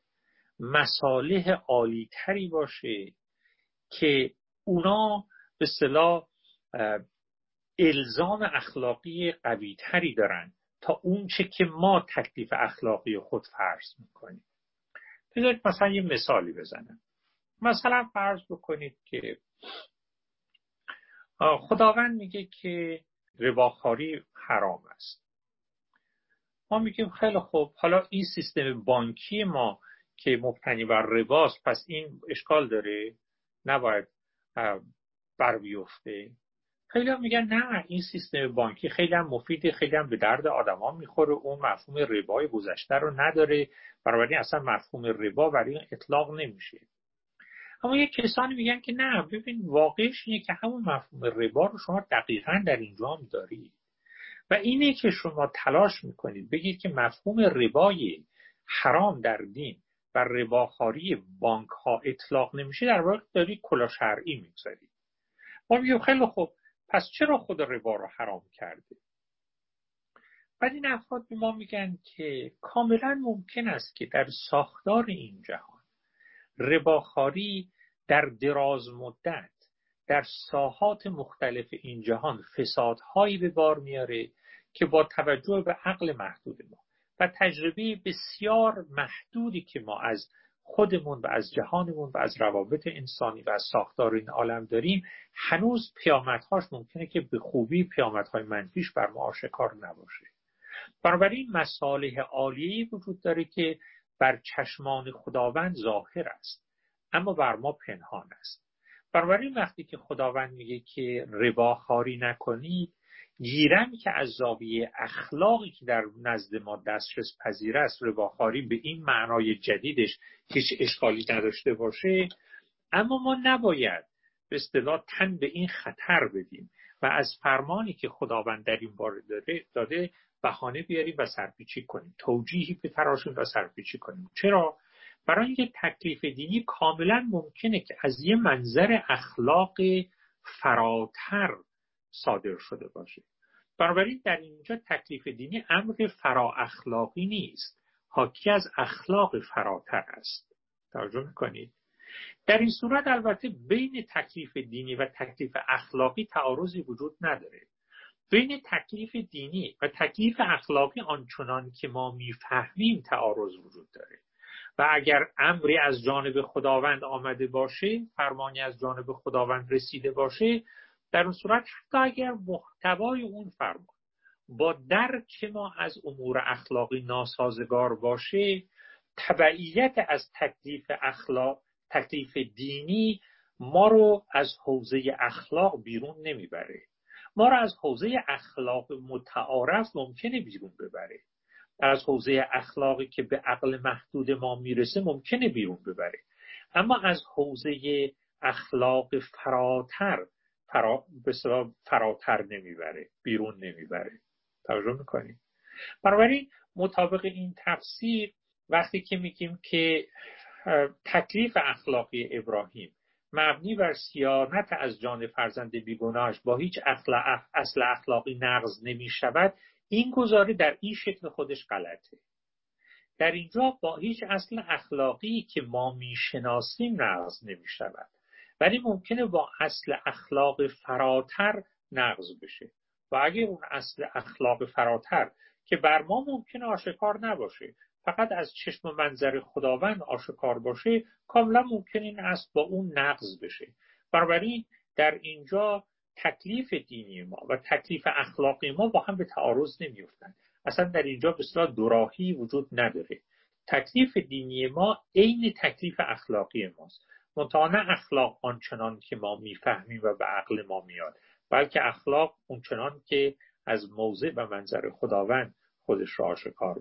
مصالح عالیتری باشه که اونا به صلاح الزام اخلاقی قویتری دارن تا اون چه که ما تکلیف اخلاقی خود فرض می‌کنیم. بذارید مثلا یه مثالی بزنم. مثلا فرض بکنید که خداوند میگه که رباخاری حرام است. ما میگیم خیلی خوب حالا این سیستم بانکی ما که مبتنی بر رباست پس این اشکال داره نباید بر بیفته. خیلی هم میگن نه این سیستم بانکی خیلی هم مفیده خیلی هم به درد آدما می‌خوره اون مفهوم ربای گذشته رو نداره. بنابراین اصلا مفهوم ربا برای اطلاق نمیشه. اما یه کسانی میگن که نه ببین واقعش اینه که همون مفهوم ربا رو شما دقیقا در اینجا هم دارید و اینه که شما تلاش می‌کنید بگید که مفهوم ربای حرام در دین و رباخاری بانک ها اطلاق نمیشه در واقع دارید کلا شرعی می‌گذارید. ما میگیم خیلی خوب پس چرا خود ربا رو حرام کرده؟ بعد این افراد به ما میگن که کاملا ممکن است که در ساختار این جهان رباخاری در دراز مدت در ساحات مختلف این جهان فسادهایی به بار میاره که با توجه به عقل محدود ما و تجربه بسیار محدودی که ما از خودمون و از جهانمون و از روابط انسانی و از ساختار این عالم داریم هنوز پیامدهاش ممکنه که به خوبی پیامدهای منفیش بر ما آشکار نباشه. بنابراین مصالح عالیه وجود داره که بر چشمان خداوند ظاهر است. اما بر ما پنهان است. بنابراین وقتی که خداوند میگه که رباخاری نکنید گیرم که از زاویه اخلاقی که در نزد ما دسترس پذیر است رباخاری به این معنای جدیدش هیچ اشکالی نداشته باشه. اما ما نباید به اصطلاح تن به این خطر بدیم و از فرمانی که خداوند در این باره داده, داده بهانه بیاریم و سرپیچی کنیم. توجیهی به و سرپیچی کنیم. چرا؟ برای اینکه تکلیف دینی کاملا ممکنه که از یه منظر اخلاق فراتر صادر شده باشه. بنابراین در اینجا تکلیف دینی امر فرا اخلاقی نیست. حاکی از اخلاق فراتر است. توجه می‌کنید؟ در این صورت البته بین تکلیف دینی و تکلیف اخلاقی تعارضی وجود نداره. بین تکلیف دینی و تکلیف اخلاقی آنچنان که ما می‌فهمیم تعارض وجود داره. و اگر امری از جانب خداوند آمده باشه فرمانی از جانب خداوند رسیده باشه در اون صورت حتی اگر محتوای اون فرمان با درک ما از امور اخلاقی ناسازگار باشه تبعیت از تکلیف اخلاق تکلیف دینی ما رو از حوزه اخلاق بیرون نمی‌بره. ما رو از حوزه اخلاق متعارف ممکنه بیرون ببره. از حوزه اخلاقی که به عقل محدود ما می‌رسه ممکنه بیرون ببره. اما از حوزه اخلاق فراتر فرا... فراتر نمی‌بره بیرون نمی‌بره. توجه می‌کنیم بنابراین مطابق این تفسیر وقتی که میگیم که تکلیف اخلاقی ابراهیم مبنی بر سیانت از جان فرزند بیگناهش با هیچ اصل اخلاقی نقض نمی شود این گزاره در این شکل خودش غلطه. در اینجا با هیچ اصل اخلاقی که ما می‌شناسیم نقض نمی شود ولی ممکنه با اصل اخلاق فراتر نقض بشه. و اگر اون اصل اخلاق فراتر که بر ما ممکنه آشکار نباشه فقط از چشم منظر خداوند آشکار باشه کاملا ممکن این اصل با اون نقض بشه. بنابراین در اینجا تکلیف دینی ما و تکلیف اخلاقی ما با هم به تعارض نمیفتن اصلا در اینجا به دوراهی وجود نداره. تکلیف دینی ما عین تکلیف اخلاقی ماست. منتها نه اخلاق آنچنان که ما می‌فهمیم و به عقل ما میاد بلکه اخلاق اونچنان که از موضع و منظر خداوند خودش را آشکار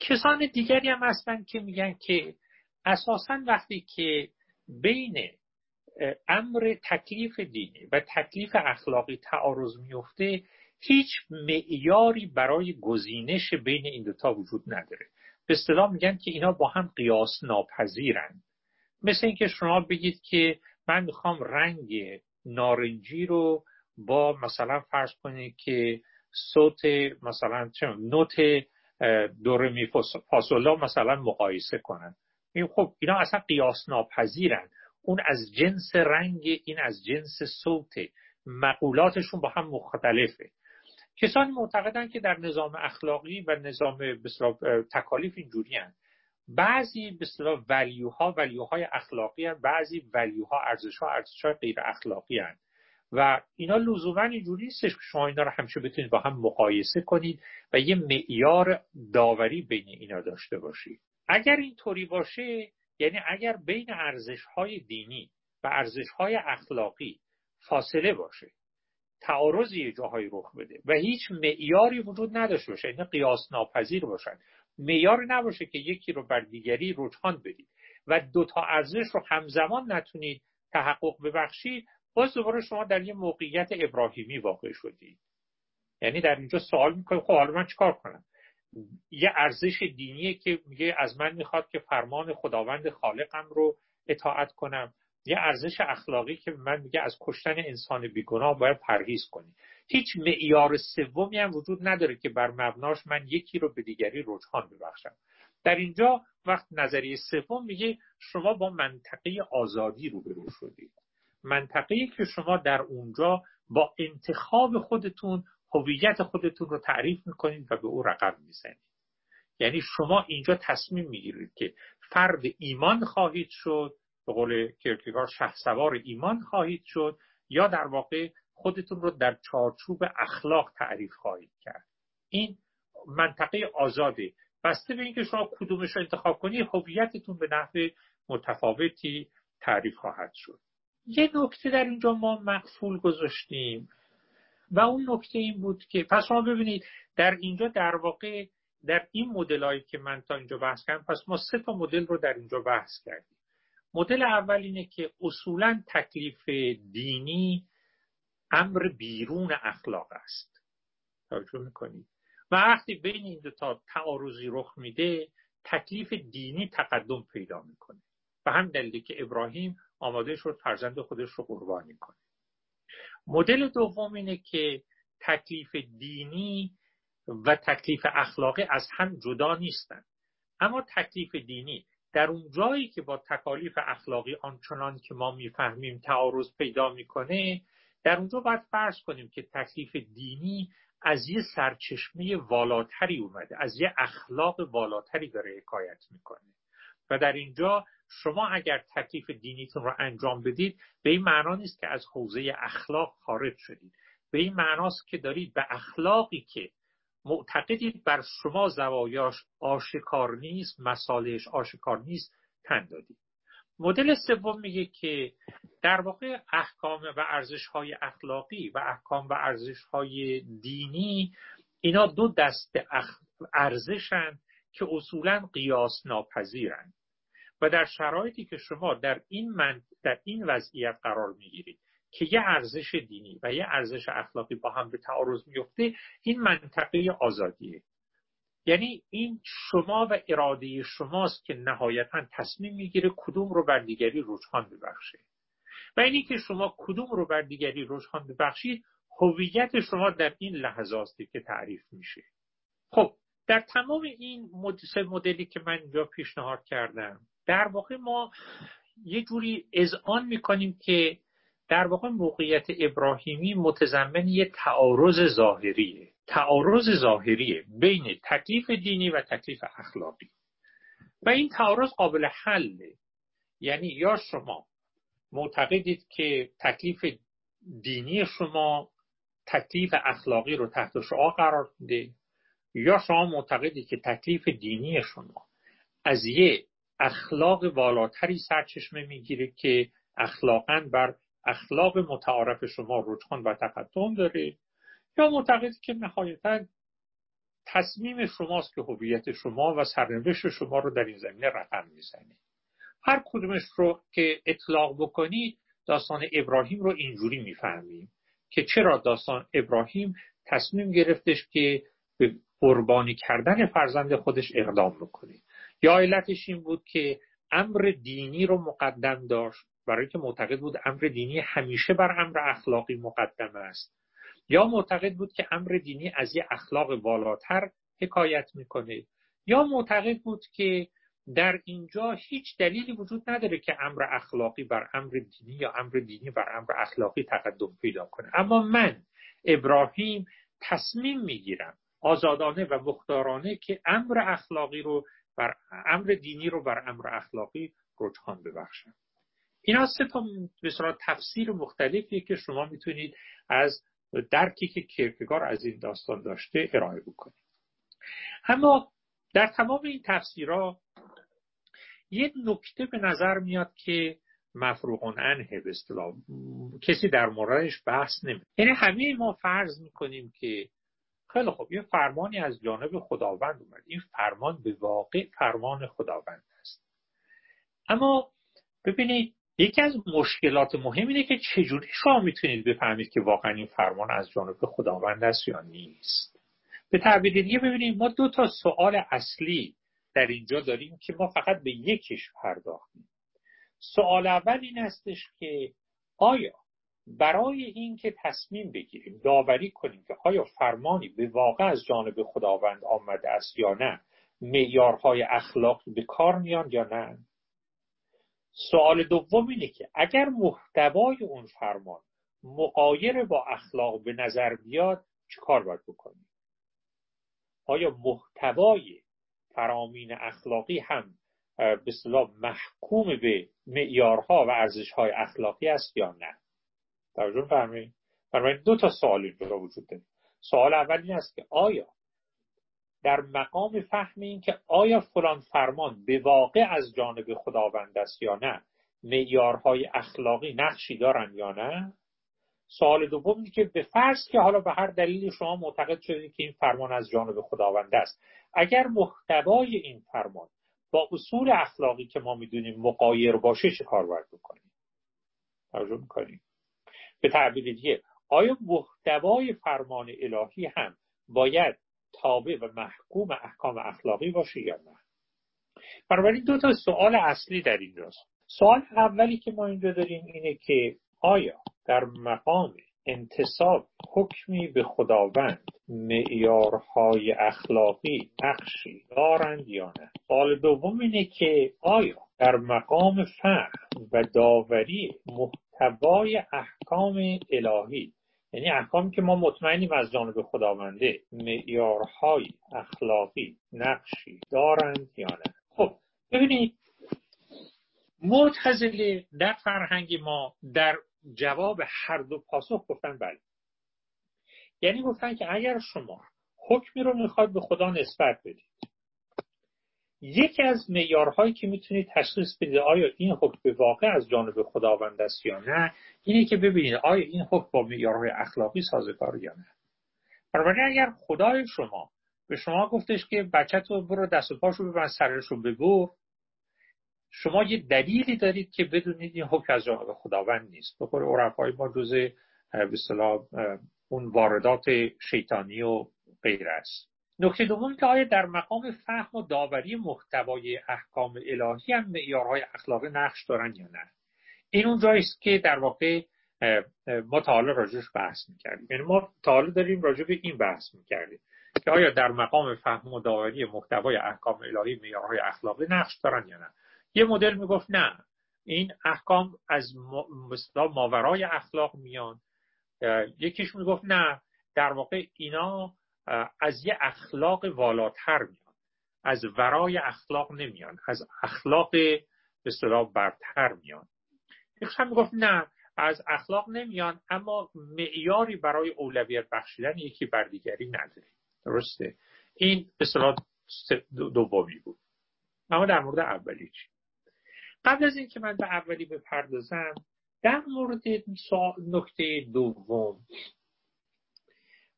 کسان دیگری هم هستن که میگن که اساسا وقتی که بین امر تکلیف دینی و تکلیف اخلاقی تعارض میفته هیچ معیاری برای گزینش بین این دوتا وجود نداره. به اصطلاح میگن که اینا با هم قیاس ناپذیرن. مثل اینکه شما بگید که من می‌خوام رنگ نارنجی رو با مثلا فرض کنید که صوت مثلا نوت دورمی فاصولا مثلا مقایسه کنن این خب اینا اصلا قیاس ناپذیرن اون از جنس رنگ این از جنس صوت مقولاتشون با هم مختلفه کسانی معتقدن که در نظام اخلاقی و نظام تکالیف اینجوری هن. بعضی اصطلاح ولیوها ولیوهای اخلاقی هن. بعضی ولیوها ارزشها ارزشهای غیر اخلاقی هن. و اینا لزوما اینجوری نیستش که شما اینا رو همیشه بتونید با هم مقایسه کنید و یه معیار داوری بین اینا داشته باشید. اگر اینطوری باشه یعنی اگر بین ارزش های دینی و ارزش های اخلاقی فاصله باشه تعارضی جاهایی رخ بده و هیچ معیاری وجود نداشته باشه یعنی قیاس ناپذیر باشن معیار نباشه که یکی رو بر دیگری رجحان بدید و دو تا ارزش رو همزمان نتونید تحقق ببخشید باز دوباره شما در یه موقعیت ابراهیمی واقع شدید. یعنی در اینجا سوال می‌کنید خب حالا من چیکار کنم؟ یه ارزش دینیه که میگه از من می‌خواد که فرمان خداوند خالقم رو اطاعت کنم. یه ارزش اخلاقی که من میگه از کشتن انسان بیگناه باید پرهیز کنی. هیچ معیار سومی هم وجود نداره که بر مبناش من یکی رو به دیگری رجحان ببخشم. در اینجا وقت نظریه سوم میگه شما با منطقه آزادی روبرو شدید. منطقه که شما در اونجا با انتخاب خودتون هویت خودتون رو تعریف می‌کنید و به او رقم می‌زنید. یعنی شما اینجا تصمیم می‌گیرید که فرد ایمان خواهید شد به قول کرکگار سوار ایمان خواهید شد یا در واقع خودتون رو در چارچوب اخلاق تعریف خواهید کرد. این منطقه آزاده. بسته به اینکه شما کدومش رو انتخاب کنید هویتتون به نحو متفاوتی تعریف خواهد شد. یه نکته در اینجا ما مقفول گذاشتیم. و اون نکته این بود که پس شما ببینید در اینجا در واقع در این مدل که من تا اینجا بحث کردم پس ما سه تا مدل رو در اینجا بحث کردیم. مدل اول اینه که اصولا تکلیف دینی امر بیرون اخلاق است. توجه می‌کنید و وقتی بین این دو تا تعارضی رخ میده تکلیف دینی تقدم پیدا می‌کنه. و هم دلیلی که ابراهیم آماده شد فرزند خودش رو قربانی کنه. مدل دوم اینه که تکلیف دینی و تکلیف اخلاقی از هم جدا نیستند اما تکلیف دینی در اون جایی که با تکالیف اخلاقی آنچنان که ما می‌فهمیم تعارض پیدا می‌کنه در اونجا باید فرض کنیم که تکلیف دینی از یه سرچشمه والاتری اومده از یه اخلاق والاتری داره حکایت می‌کنه. و در اینجا شما اگر تکلیف دینیتون رو انجام بدید به این معنا نیست که از حوزه اخلاق خارج شدید. به این معناست که دارید به اخلاقی که معتقدید بر شما زوایاش آشکار نیست مسالش آشکار نیست تن دادید. مدل سوم میگه که در واقع احکام و ارزش های اخلاقی و احکام و ارزش های دینی اینا دو دست ارزشن که اصولا قیاس ناپذیرند و در شرایطی که شما در این من در این وضعیت قرار می‌گیرید که یه ارزش دینی و یه ارزش اخلاقی با هم به تعارض میفته این منطقه آزادیه. یعنی این شما و اراده شماست که نهایتا تصمیم می‌گیره کدوم رو بر دیگری رجحان ببخشه. و اینی که شما کدوم رو بر دیگری رجحان ببخشید هویت شما در این لحظات که تعریف میشه. خب در تمام این مدلی که من اینجا پیشنهاد کردم در واقع ما یه جوری اذعان می‌کنیم که در واقع موقعیت ابراهیمی متضمن یه تعارض ظاهریه. تعارض ظاهریه بین تکلیف دینی و تکلیف اخلاقی. و این تعارض قابل حله. یعنی یا شما معتقدید که تکلیف دینی شما تکلیف اخلاقی رو تحت شعا قرار میده یا شما معتقدید که تکلیف دینی شما از یه اخلاق والاتری سرچشمه می‌گیره که اخلاقا بر اخلاق متعارف شما رجحان و تقدم داره یا معتقد که نهایتا تصمیم شماست که هویت شما و سرنوشت شما رو در این زمینه رقم می‌زنه. هر کدومش رو که اطلاق بکنید داستان ابراهیم رو اینجوری می‌فهمیم که چرا داستان ابراهیم تصمیم گرفتش که به قربانی کردن فرزند خودش اقدام بکنه. یا علتش این بود که امر دینی رو مقدم داشت برای که معتقد بود امر دینی همیشه بر امر اخلاقی مقدم است. یا معتقد بود که امر دینی از یه اخلاق بالاتر حکایت می‌کنه یا معتقد بود که در اینجا هیچ دلیلی وجود نداره که امر اخلاقی بر امر دینی یا امر دینی بر امر اخلاقی تقدم پیدا کنه. اما من ابراهیم تصمیم می‌گیرم آزادانه و مختارانه که امر اخلاقی رو بر امر دینی رو بر امر اخلاقی رجحان ببخشم. اینا سه تا به تفسیر مختلفی که شما می‌تونید از درکی که کرکگار از این داستان داشته ارائه بکنید. اما در تمام این تفسیرها یک نکته به نظر میاد که مفروغون انه به کسی در موردش بحث نمی یعنی همه ما فرض می‌کنیم که خیلی خوب. یه فرمانی از جانب خداوند اومد. این فرمان به واقع فرمان خداوند است. اما ببینید یکی از مشکلات مهم اینه که چجوری شما می‌تونید بفهمید که واقعا این فرمان از جانب خداوند است یا نیست. به تعبیر دیگه ببینید ما دو تا سوال اصلی در اینجا داریم که ما فقط به یکیش پرداختیم. سوال اول این هستش که آیا برای اینکه تصمیم بگیریم داوری کنیم که آیا فرمانی به واقع از جانب خداوند آمده است یا نه معیارهای اخلاقی به کار میان یا نه؟ سوال دوم اینه که اگر محتوای اون فرمان مقایر با اخلاق به نظر بیاد کار باید بکنیم؟ آیا محتوای فرامین اخلاقی هم به محکوم به معیارها و ارزشهای اخلاقی است یا نه؟ توجه فرمایید بنابراین دو تا سوال اینجا وجود داره. سوال اول این است که آیا در مقام فهم این که آیا فلان فرمان به واقع از جانب خداوند است یا نه معیارهای اخلاقی نقشی دارن یا نه؟ سوال دوم اینه که به فرض که حالا به هر دلیلی شما معتقد شدید که این فرمان از جانب خداوند است اگر محتوای این فرمان با اصول اخلاقی که ما می‌دونیم مقایر باشه چه کار باید بکنیم؟ توجه می‌کنیم به تعبیر دیگه. آیا محتوای فرمان الهی هم باید تابع و محکوم احکام اخلاقی باشه یا نه؟ بنابراین دو تا سوال اصلی در اینجاست. سوال اولی که ما اینجا داریم اینه که آیا در مقام انتصاب حکمی به خداوند. معیارهای اخلاقی نقشی دارند یا نه؟ سوال دوم اینه که آیا در مقام فهم و داوری محتوای احکام الهی یعنی احکامی که ما مطمئنیم از جانب خداونده معیارهای اخلاقی نقشی دارند یا نه؟ خب ببینید معتزله در فرهنگ ما در جواب هر دو پاسخ گفتن بله. یعنی گفتن که اگر شما حکمی رو می‌خواد به خدا نسبت بدید یکی از معیارهایی که می‌تونید تشخیص بدید آیا این حکم به واقع از جانب خداوند است یا نه اینه که ببینید آیا این حکم با معیارهای اخلاقی سازگار یا نه. بنابراین اگر خدای شما به شما گفتش که بچه تو برو دست و پاشو ببند سرش رو ببر شما یه دلیلی دارید که بدونید این حکم از جانب خداوند نیست. بخور عرفای ما جز به اون واردات شیطانی و غیر است. نکته دوم که آیا در مقام فهم و داوری محتوای احکام الهی هم معیارهای اخلاقی نقش دارن یا نه؟ این اون است که در واقع ما تا حالا راجعش بحث می‌کردیم. یعنی ما تا حالا داریم راجع به این بحث می‌کردیم که آیا در مقام فهم و داوری محتوای احکام الهی معیارهای اخلاقی نقش دارن یا نه. یه مدل می‌گفت نه این احکام از ماورای اخلاق میان. یکیش می‌گفت نه در واقع اینا از یه اخلاق والاتر میان. از ورای اخلاق نمیان از اخلاق به اصطلاح برتر میان. یکیش هم می‌گفت نه از اخلاق نمیان اما معیاری برای اولویت بخشیدن یکی بر دیگری نداره. درسته؟ این به اصطلاح دومی بود. اما در مورد اولی چی؟ قبل از اینکه من به اولی بپردازم در مورد نکته دوم.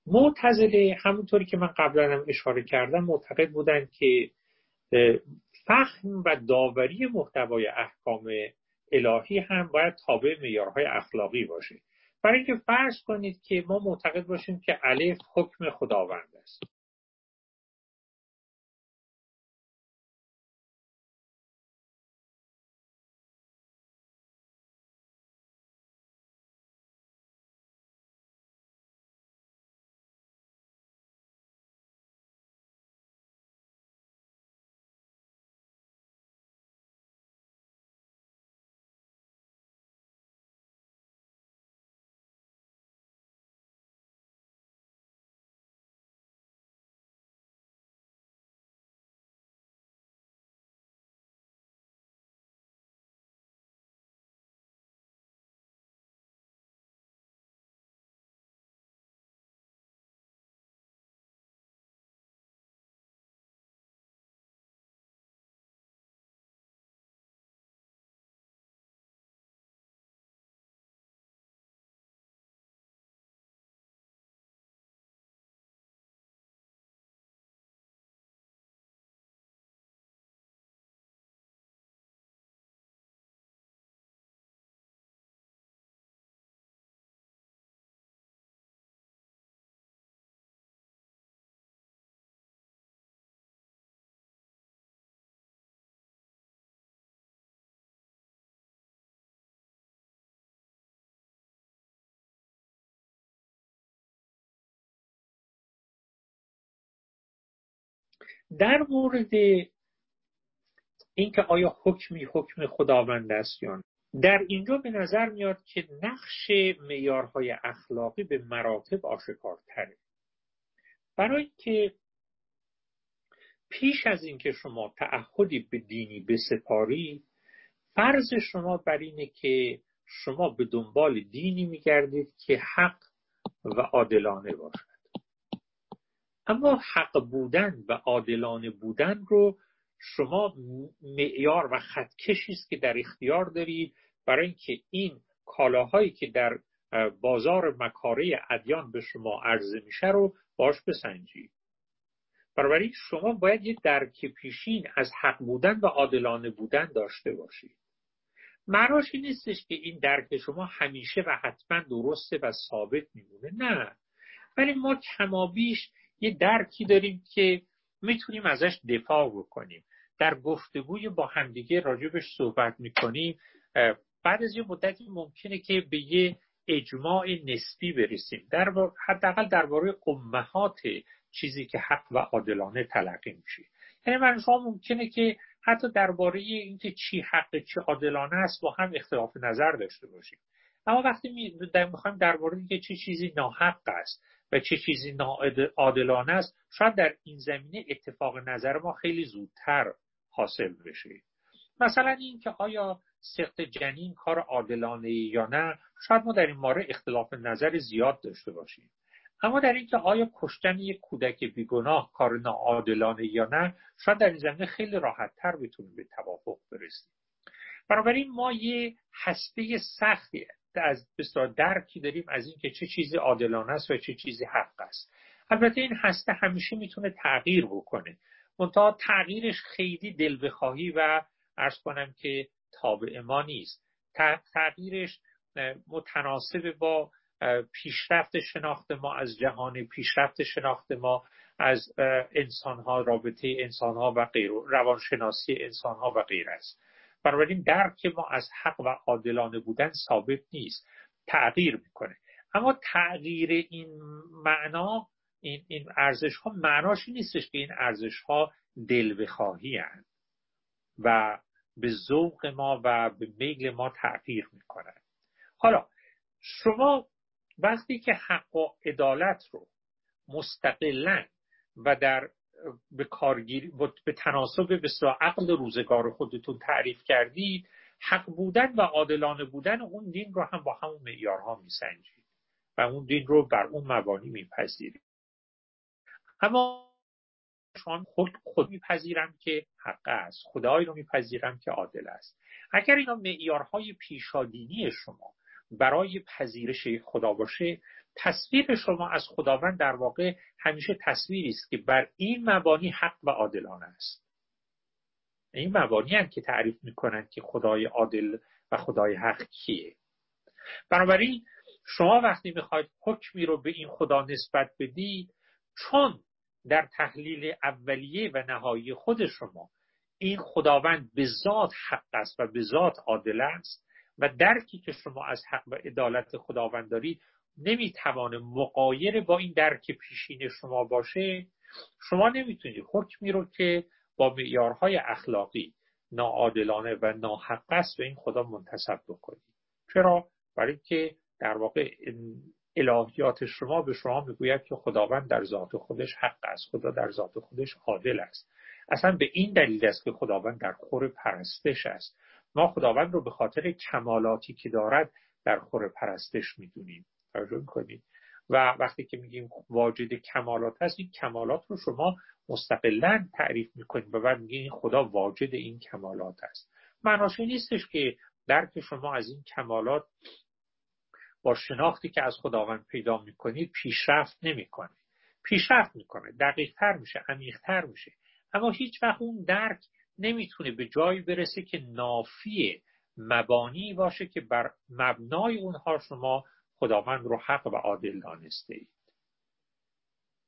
معتزله همونطوری که من قبلا هم اشاره کردم معتقد بودند که فهم و داوری محتوای احکام الهی هم باید تابع معیارهای اخلاقی باشه. برای اینکه فرض کنید که ما معتقد باشیم که الف حکم خداوند است. در مورد اینکه آیا حکمی حکم خداوند است یا نه در اینجا به نظر میاد که نقش معیارهای اخلاقی به مراتب آشکارتره. برای که پیش از اینکه شما تعهدی به دینی بسپارید فرض شما بر اینه که شما به دنبال دینی میگردید که حق و عادلانه باشد. اما حق بودن و عادلانه بودن رو شما معیار و خطکشی است که در اختیار دارید برای اینکه این کالاهایی که در بازار مکاره ادیان به شما عرضه میشه رو باش بسنجید. بنابراین شما باید یه درک پیشین از حق بودن و عادلانه بودن داشته باشید. معناش نیستش که این درک شما همیشه و حتما درسته و ثابت میمونه نه. ولی ما کمابیش یه درکی داریم که می‌تونیم ازش دفاع بکنیم. در گفتگوی با همدیگه راجبش صحبت می‌کنیم. بعد از یه مدتی ممکنه که به یه اجماع نسبی برسیم. در حداقل درباره امهات چیزی که حق و عادلانه تلقی میشه یعنی من شما ممکنه که حتی درباره اینکه چی حق چی عادلانه است با هم اختلاف نظر داشته باشیم. اما وقتی می‌خوایم درباره اینکه چه چیزی ناحق است و چه چیزی عادلانه است شاید در این زمینه اتفاق نظر ما خیلی زودتر حاصل بشه. مثلا این که آیا سخت جنین کار عادلانه یا نه شاید ما در این مورد اختلاف نظر زیاد داشته باشیم. اما در اینکه آیا کشتن یک کودک بیگناه کار ناعادلانه یا نه شاید در این زمینه خیلی راحت تر بتونیم به توافق برسیم. بنابراین ما یه هسته سختی از بسیار درکی داریم از اینکه چه چیزی عادلانه است و چه چیزی حق است. البته این هسته همیشه می‌تونه تغییر بکنه. منتها تغییرش خیلی دل بخواهی و ارز کنم که تابع ما نیست. تغییرش متناسب با پیشرفت شناخت ما از جهان پیشرفت شناخت ما از انسانها رابطه انسانها و غیر روانشناسی انسانها و غیر است. بنابراین درک ما از حق و عادلانه بودن ثابت نیست تغییر می‌کنه. اما تغییر این معنا این, این ارزش ها معناش نیستش که این ارزش ها دل بخواهی هن و به ذوق ما و به میل ما تغییر می‌کنن. حالا شما وقتی که حق و عدالت رو مستقلا و در به کارگیری به تناسب به عقل روزگار خودتون تعریف کردید حق بودن و عادلانه بودن اون دین رو هم با همون معیارها میسنجید و اون دین رو بر اون مبانی میپذیرید. اما شما خود خود میپذیرم که حق است خدایی رو میپذیرم که عادل است. اگر اینا معیارهای پیشادینی شما برای پذیرش خدا باشه تصویر شما از خداوند در واقع همیشه تصویری است که بر این مبانی حق و عادلانه است. این مبانی هم که تعریف می‌کنند که خدای عادل و خدای حق کیه. بنابراین شما وقتی می‌خواید حکمی رو به این خدا نسبت بدید چون در تحلیل اولیه و نهایی خود شما این خداوند به ذات حق است و به ذات عادل است و درکی که شما از حق و عدالت خداوند دارید نمی‌توانه مقایر با این درک پیشین شما باشه شما نمی‌تونید حکمی رو که با معیارهای اخلاقی ناعادلانه و ناحق است به این خدا منتصب بکنید چرا؟ برای که در واقع الهیات شما به شما می‌گوید که خداوند در ذات خودش حق است خدا در ذات خودش عادل است. اصلا به این دلیل است که خداوند در خور پرستش است. ما خداوند رو به خاطر کمالاتی که دارد در خور پرستش می‌دونیم. توجه می‌کنید و وقتی که میگیم واجد کمالات هست این کمالات رو شما مستقلا تعریف می‌کنید و بعد میگین خدا واجد این کمالات است معناش نیستش که درک شما از این کمالات با شناختی که از خداوند پیدا می‌کنید پیشرفت نمی‌کنه. پیشرفت می‌کنه. دقیقتر میشه عمیقتر میشه. اما هیچ وقت اون درک نمی‌تونه به جایی برسه که نافی مبانی باشه که بر مبنای اونها شما خداوند رو حق و عادل دانسته اید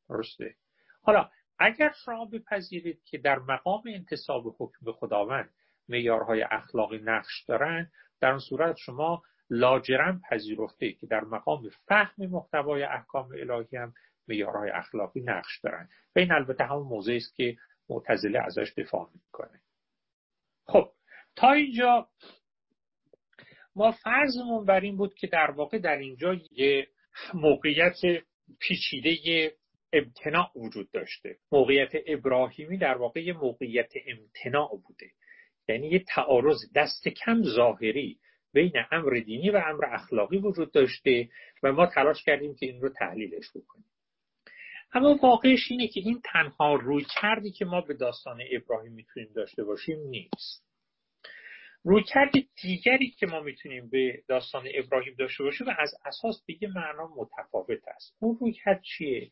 درسته. حالا اگر شما بپذیرید که در مقام انتصاب حکم خداوند معیارهای اخلاقی نقش دارند در اون صورت شما لاجرم پذیرفته که در مقام فهم محتوای احکام الهی هم معیارهای اخلاقی نقش دارند. و این البته همون موضعی است که معتزله ازش دفاع می‌کنه. خب تا اینجا ما فرضمون بر این بود که در واقع در اینجا یه موقعیت پیچیده امتناع وجود داشته. موقعیت ابراهیمی در واقع یه موقعیت امتناع بوده. یعنی یه تعارض دست کم ظاهری بین امر دینی و امر اخلاقی وجود داشته و ما تلاش کردیم که این رو تحلیلش بکنیم. اما واقعش اینه که این تنها روی کردی که ما به داستان ابراهیم می‌تونیم داشته باشیم نیست. رویکرد دیگری که ما می‌تونیم به داستان ابراهیم داشته باشیم و از اساس به یه معنا متفاوت است. اون رویکرد چیه؟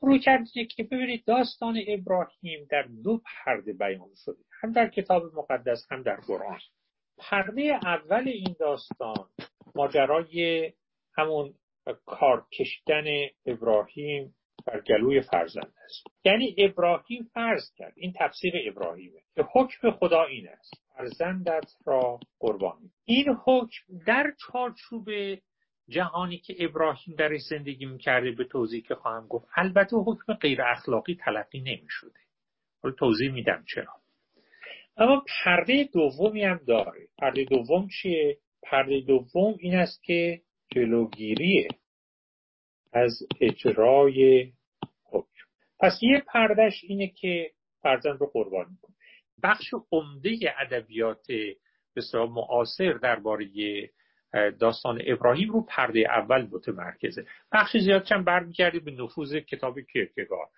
رویکرد که ببینید داستان ابراهیم در دو پرده بیان شده. هم در کتاب مقدس هم در قرآن. پرده اول این داستان ماجرای همون کار کشیدن ابراهیم بر گلوی فرزند است. یعنی ابراهیم فرض کرد. این تفسیر ابراهیمه که حکم خدا این است. فرزندت را قربانی. این حکم در چارچوب جهانی که ابراهیم درش زندگی می‌کرده به توضیح که خواهم گفت البته حکم غیر اخلاقی تلقی نمی‌شده. حالا توضیح میدم چرا. اما پرده دومی هم داره. پرده دوم چیه؟ پرده دوم این است که جلوگیری از اجرای حکم. پس یه پردش اینه که فرزند رو قربانی کنه بخش عمده ادبیات بسیار معاصر درباره داستان ابراهیم رو پرده اول متمرکزه. بخش زیاد چند برمیگرده به نفوذ کتاب کیرکگار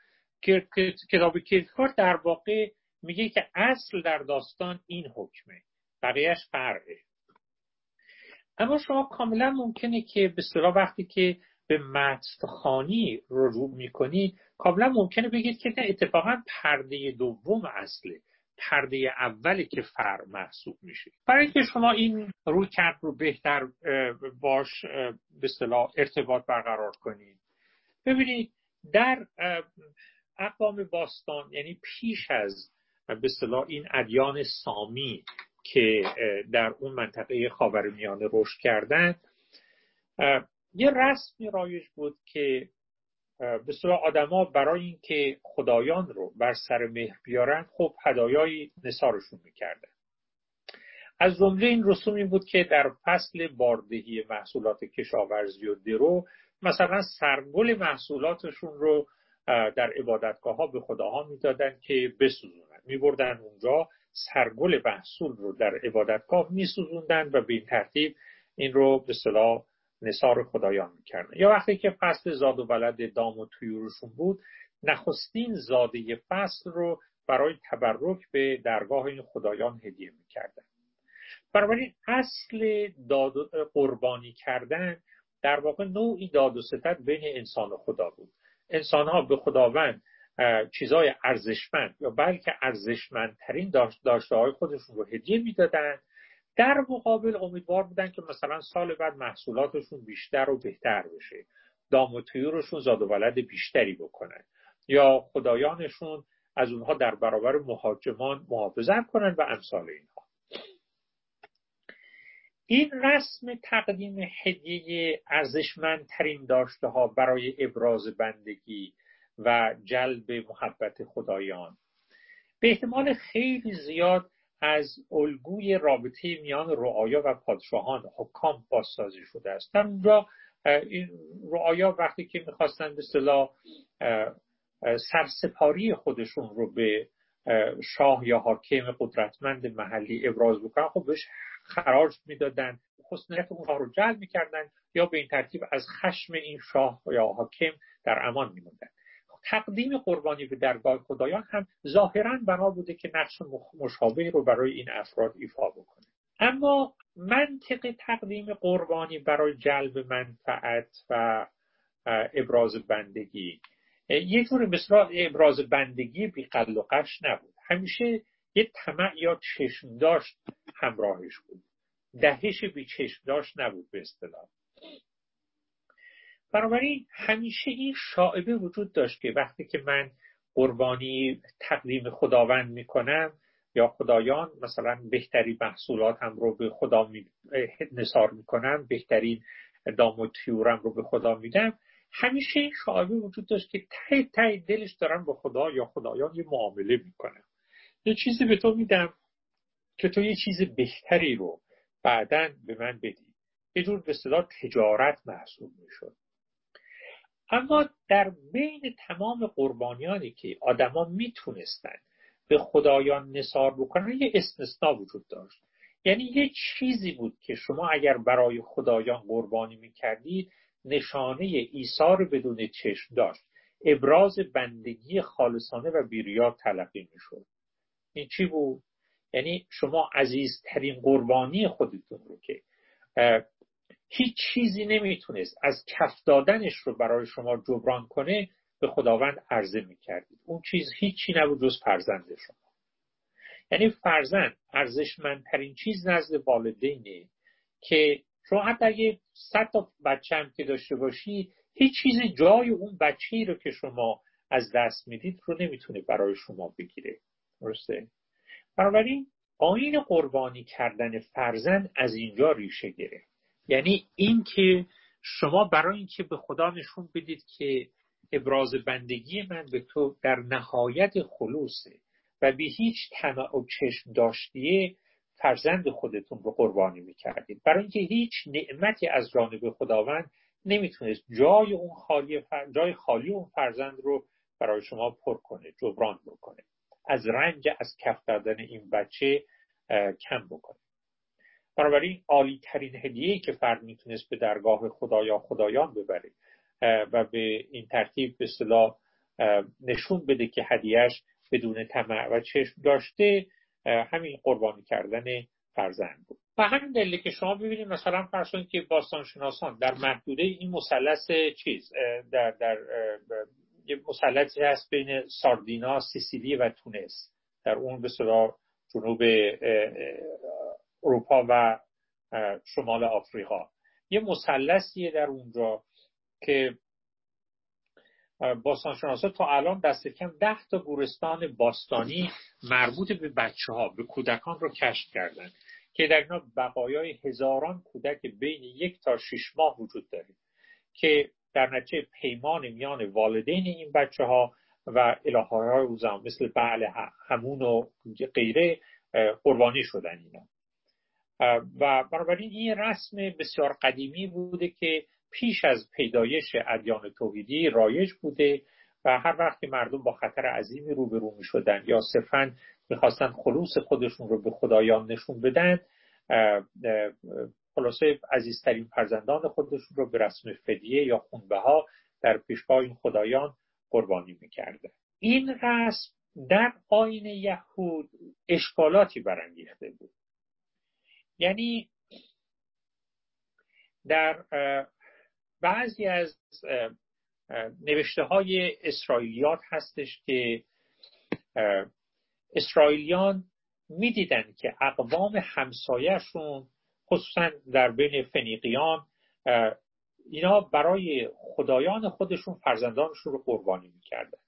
کتاب کیرکگار در واقع میگه که اصل در داستان این حکمه. بقیهش فرقه. اما شما کاملا ممکنه که به وقتی که به متن رو رو می‌کنید کاملا ممکنه بگید که اتفاقا پرده دوم اصله. پرده اولی که فر محسوب میشه. برای اینکه شما این روی کرد رو بهتر باش به صلاح ارتباط برقرار کنید. ببینید در اقوام باستان یعنی پیش از به صلاح این ادیان سامی که در اون منطقه خاورمیانه رشد کردن یه رسمی رایج بود که به صلاح آدما برای اینکه خدایان رو بر سر مهر بیارن خب هدایای نثارشون می‌کردن. از جمله این رسوم این بود که در فصل باردهی محصولات کشاورزی و درو مثلا سرگل محصولاتشون رو در عبادتگاه ها به خداها می‌دادن که بسوزونن. میبردن اونجا سرگل محصول رو در عبادتگاه میسوزوندن و به این ترتیب این رو به صلاح نصار خدایان می‌کردن. یا وقتی که فصل زاد و بلد دام و تویورشون بود نخستین زاده فصل رو برای تبرک به درگاه این خدایان هدیه می‌کردن. بنابراین اصل داد قربانی کردن در واقع نوعی داد و ستد بین انسان و خدا بود. انسان ها به خداوند چیزای ارزشمند یا بلکه ارزشمندترین داشته های خودشون رو هدیه می‌دادن در مقابل امیدوار بودن که مثلا سال بعد محصولاتشون بیشتر و بهتر بشه. دام و طیورشون زاد و ولد بیشتری بکنن. یا خدایانشون از اونها در برابر مهاجمان محافظت کنن و امثال اینها. این رسم تقدیم هدیه ارزشمندترین داشته ها برای ابراز بندگی و جلب محبت خدایان. به احتمال خیلی زیاد از الگوی رابطه میان رعایا و پادشاهان. حکام بازسازی شده است. در اونجا این رعایا وقتی که می‌خواستن به صلاح سرسپاری خودشون رو به شاه یا حاکم قدرتمند محلی ابراز بکنن خب بهش خراج می‌دادن. حسنیت اونها رو جلب می‌کردن یا به این ترتیب از خشم این شاه یا حاکم در امان میموندن. تقدیم قربانی به درگاه خدایان هم ظاهرا بنا بوده که نقش مشابهی رو برای این افراد ایفا بکنه. اما منطق تقدیم قربانی برای جلب منفعت و ابراز بندگی یه جور مثلا ابراز بندگی بی و قش نبود. همیشه یه طمع یا چشم داشت همراهش بود. دهش بی چشم داشت نبود به اصطلاح. بنابراین همیشه این شاعبه وجود داشت که وقتی که من قربانی تقدیم خداوند می‌کنم یا خدایان مثلا بهترین محصولات هم رو به خدا می... نصار می‌کنم بهترین دام و تیورم رو به خدا میدم همیشه این شاعبه وجود داشت که ته ته دلش دارم با خدا یا خدایان یه معامله می‌کنم. یه چیزی به تو میدم که تو یه چیز بهتری رو بعدا به من بدی. یه جور به صدا تجارت محسوب می‌شد. اما در بین تمام قربانیانی که آدما می‌تونستند به خدایان نصار بکنن یه استثنا وجود داشت. یعنی یه چیزی بود که شما اگر برای خدایان قربانی می‌کردید نشانه ایثار بدون چشم داشت. ابراز بندگی خالصانه و بیریا تلقی می‌شد. این چی بود؟ یعنی شما عزیزترین قربانی خودتون رو که هیچ چیزی نمی‌تونست از کف دادنش رو برای شما جبران کنه به خداوند عرضه می‌کردید. اون چیز هیچی نبود جز فرزند شما. یعنی فرزند ارزشمندترین چیز نزد والدینه که شما حتی اگه صد تا بچه هم که داشته باشی هیچ چیزی جای اون بچه رو که شما از دست می‌دید رو نمی‌تونه برای شما بگیره. درسته؟ بنابراین آین قربانی کردن فرزند از اینجا ریشه گرفت. یعنی اینکه شما برای اینکه به خدا نشون بدید که ابراز بندگی من به تو در نهایت خلوصه و به هیچ طمع و چشم داشتیه فرزند خودتون رو قربانی می‌کردید. برای اینکه هیچ نعمتی از جانب خداوند نمی‌تونست جای اون خالی جای خالی اون فرزند رو برای شما پر کنه جبران بکنه. از رنج از کف دادن این بچه کم بکنه. بنابراین عالی ترین هدیه که فرد می‌تونست به درگاه خدایا خدایان ببره و به این ترتیب به صلاح نشون بده که هدیهش بدون طمع و چشم داشته همین قربانی کردن فرزند بود. و همین دلیل که شما ببینید مثلا فرض که باستانشناسان در محدوده این مثلث چیز در در یه مثلثی هست بین ساردینا سیسیلی و تونس. در اون به صلاح جنوب اروپا و شمال آفریقا. یه مثلثیه در اونجا که باستانشناسا تا الان دست کم ده تا گورستان باستانی مربوط به بچه ها به کودکان رو کشف کردن که در اینا بقایای هزاران کودک بین یک تا شش ماه وجود داره که در نتیجه پیمان میان والدین این بچه ها و الهه های مثل بعل همون و غیره قربانی شدن اینا. و بنابراین این رسم بسیار قدیمی بوده که پیش از پیدایش ادیان توحیدی رایج بوده و هر وقت مردم با خطر عظیمی روبرو می شدن یا صرفا می‌خواستن خلوص خودشون رو به خدایان نشون بدن خلاصه عزیزترین فرزندان خودشون رو به رسم فدیه یا خونبه ها در پیشگاه این خدایان قربانی می‌کرده. این رسم در آین یهود اشکالاتی برانگیخته بود. یعنی در بعضی از نوشته های اسرائیلیات هستش که اسرائیلیان می‌دیدن که اقوام همسایهشون خصوصا در بین فنیقیان اینا برای خدایان خودشون فرزندانشون رو قربانی می‌کردن.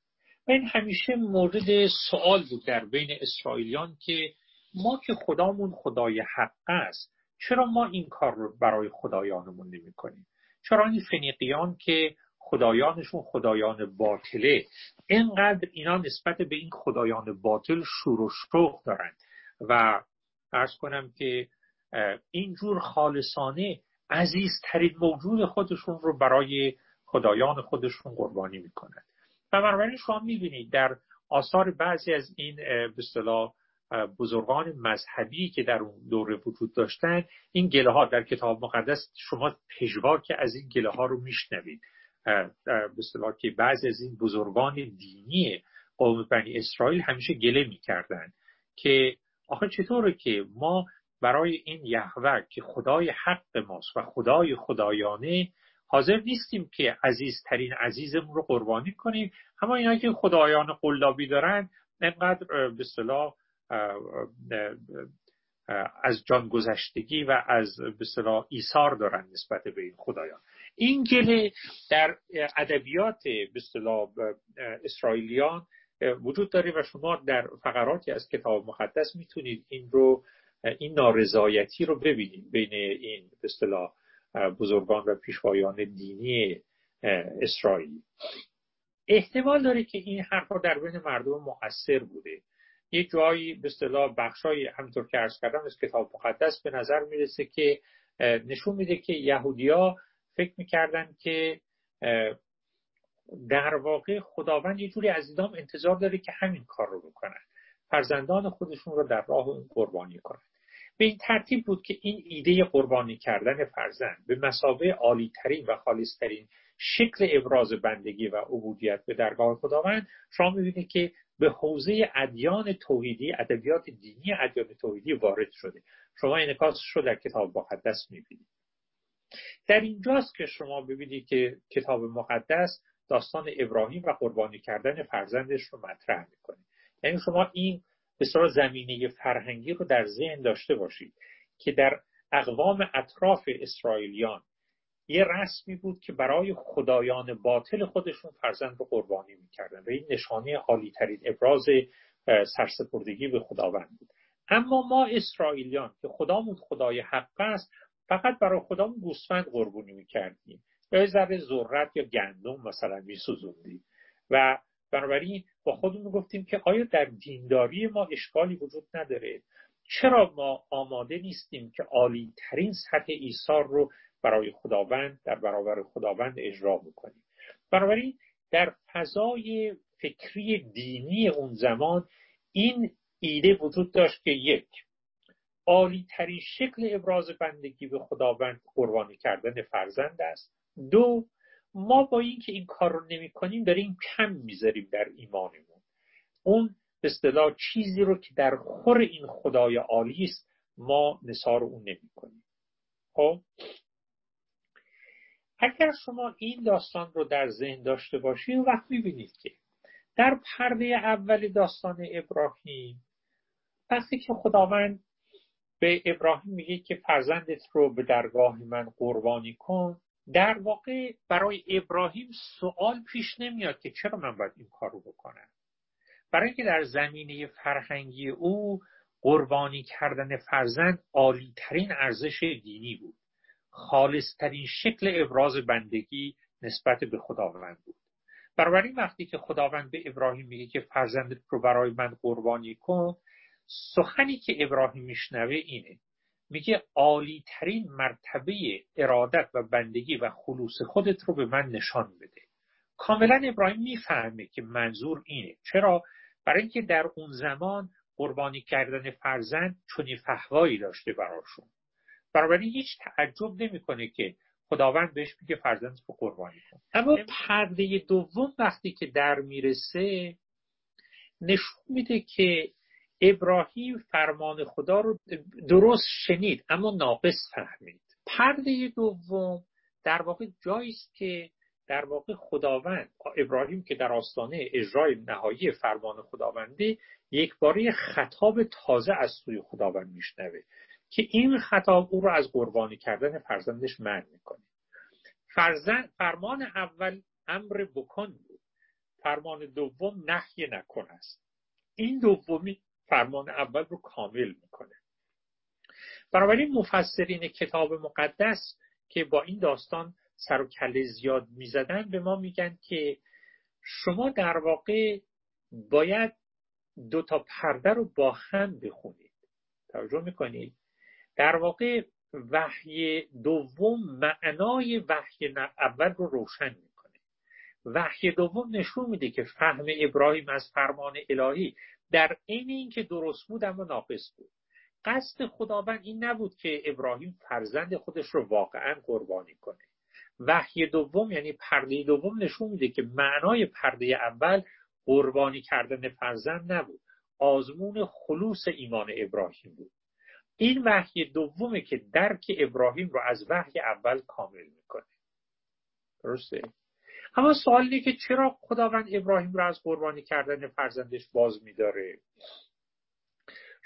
و این همیشه مورد سوال بود در بین اسرائیلیان که ما که خدامون خدای حق است چرا ما این کار رو برای خدایانمون نمی کنیم چرا این فنیقیان که خدایانشون خدایان باطله اینقدر اینا نسبت به این خدایان باطل شور و شوق دارن؟ و ارز کنم که اینجور خالصانه عزیزترین موجود خودشون رو برای خدایان خودشون قربانی می‌کنند و بنابراین شما می‌بینید در آثار بعضی از این به بزرگان مذهبی که در اون دوره وجود داشتن این گله ها در کتاب مقدس شما که از این گله ها رو میشنوید. به که بعضی از این بزرگان دینی قوم بنی اسرائیل همیشه گله می‌کردن که آخه چطوره که ما برای این یهوه که خدای حق ماست و خدای خدایانه حاضر نیستیم که عزیزترین عزیزمون رو قربانی کنیم. اما اینا که خدایان قلابی دارن انقدر به صلاح از جان گذشتگی و از صلاح ایثار دارن نسبت به این خدایان. این گله در ادبیات صلاح اسرائیلیان وجود داره و شما در فقراتی از کتاب مقدس می‌تونید این رو این نارضایتی رو ببینید بین این اصطلاح بزرگان و پیشوایان دینی اسرائیل. احتمال داره که این حرفها در بین مردم مؤثر بوده. یک جایی به اصطلاح بخشای همطور که عرض کردم از کتاب مقدس به نظر می‌رسه که نشون میده که یهودیا فکر می‌کردن که در واقع خداوند یه جوری از ایدام انتظار داره که همین کار رو بکنن. فرزندان خودشون رو در راه اون قربانی کنن. به این ترتیب بود که این ایده قربانی کردن فرزند به مسابه عالیترین و خالصترین شکل ابراز بندگی و عبودیت به درگاه خداوند شما می‌بینید که به حوزه ادیان توحیدی ادبیات دینی ادیان توحیدی وارد شده. شما انعکاسش رو در کتاب مقدس می‌بینید. در اینجاست که شما ببینید که کتاب مقدس داستان ابراهیم و قربانی کردن فرزندش رو مطرح می‌کنه. یعنی شما این صورت زمینه فرهنگی رو در ذهن داشته باشید که در اقوام اطراف اسرائیلیان یه رسمی بود که برای خدایان باطل خودشون فرزند رو قربانی می‌کردن. و این نشانه عالی ترین ابراز سرسپردگی به خداوند بود. اما ما اسرائیلیان که خدامون خدای حق است فقط برای خدامون گوسفند قربانی می‌کردیم. یا ذره ذرت یا گندم مثلا میسوزوندیم. و بنابراین با خودمون گفتیم که آیا در دینداری ما اشکالی وجود نداره؟ چرا ما آماده نیستیم که عالی ترین سطح ایثار رو برای خداوند در برابر خداوند اجرا بکنیم بنابراین در فضای فکری دینی اون زمان این ایده وجود داشت که یک عالی ترین شکل ابراز بندگی به خداوند قربانی کردن فرزند است. دو ما با اینکه این کار رو نمی کنیم داریم کم می‌ذاریم در ایمانمون. اون به اصطلاح چیزی رو که در خور این خدای عالی است ما نثار اون نمی کنیم خب؟ اگر شما این داستان رو در ذهن داشته باشید وقت می‌بینید که در پرده اول داستان ابراهیم وقتی که خداوند به ابراهیم میگه که فرزندت رو به درگاه من قربانی کن در واقع برای ابراهیم سوال پیش نمیاد که چرا من باید این کار رو بکنم. برای اینکه در زمینه فرهنگی او قربانی کردن فرزند عالی ترین ارزش دینی بود. خالصترین شکل ابراز بندگی نسبت به خداوند بود. بنابراین وقتی که خداوند به ابراهیم میگه که فرزندت رو برای من قربانی کن سخنی که ابراهیم میشنوه اینه. میگه عالی ترین مرتبه ارادت و بندگی و خلوص خودت رو به من نشان بده. کاملا ابراهیم می‌فهمه که منظور اینه. چرا؟ برای اینکه در اون زمان قربانی کردن فرزند چنین فهوایی داشته براشون. بنابراین هیچ تعجب نمی‌کنه که خداوند بهش میگه فرزند رو قربانی کن. اما پرده دوم وقتی که در می‌رسه نشون میده که ابراهیم فرمان خدا رو درست شنید اما ناقص فهمید. پرده دوم در واقع جایی است که در واقع خداوند ابراهیم که در آستانه اجرای نهایی فرمان خداونده یک باره خطاب تازه از سوی خداوند میشنوه. که این خطاب او رو از قربانی کردن فرزندش منع می‌کنه. فرزند فرمان اول امر بکن بود. فرمان دوم نحی نکن است. این دومی فرمان اول رو کامل می‌کنه. بنابراین مفسرین کتاب مقدس که با این داستان سر و کله زیاد می‌زدن به ما میگن که شما در واقع باید دو تا پرده رو با هم بخونید. توجه می‌کنید؟ در واقع وحی دوم معنای وحی اول رو روشن می‌کنه. وحی دوم نشون میده که فهم ابراهیم از فرمان الهی در عین اینکه درست بود اما ناقص بود. قصد خداوند این نبود که ابراهیم فرزند خودش رو واقعا قربانی کنه. وحی دوم یعنی پرده دوم نشون میده که معنای پرده اول قربانی کردن فرزند نبود. آزمون خلوص ایمان ابراهیم بود. این وحی دومه که درک ابراهیم رو از وحی اول کامل می‌کنه. درسته؟ اما سوال اینه که چرا خداوند ابراهیم رو از قربانی کردن فرزندش باز میداره؟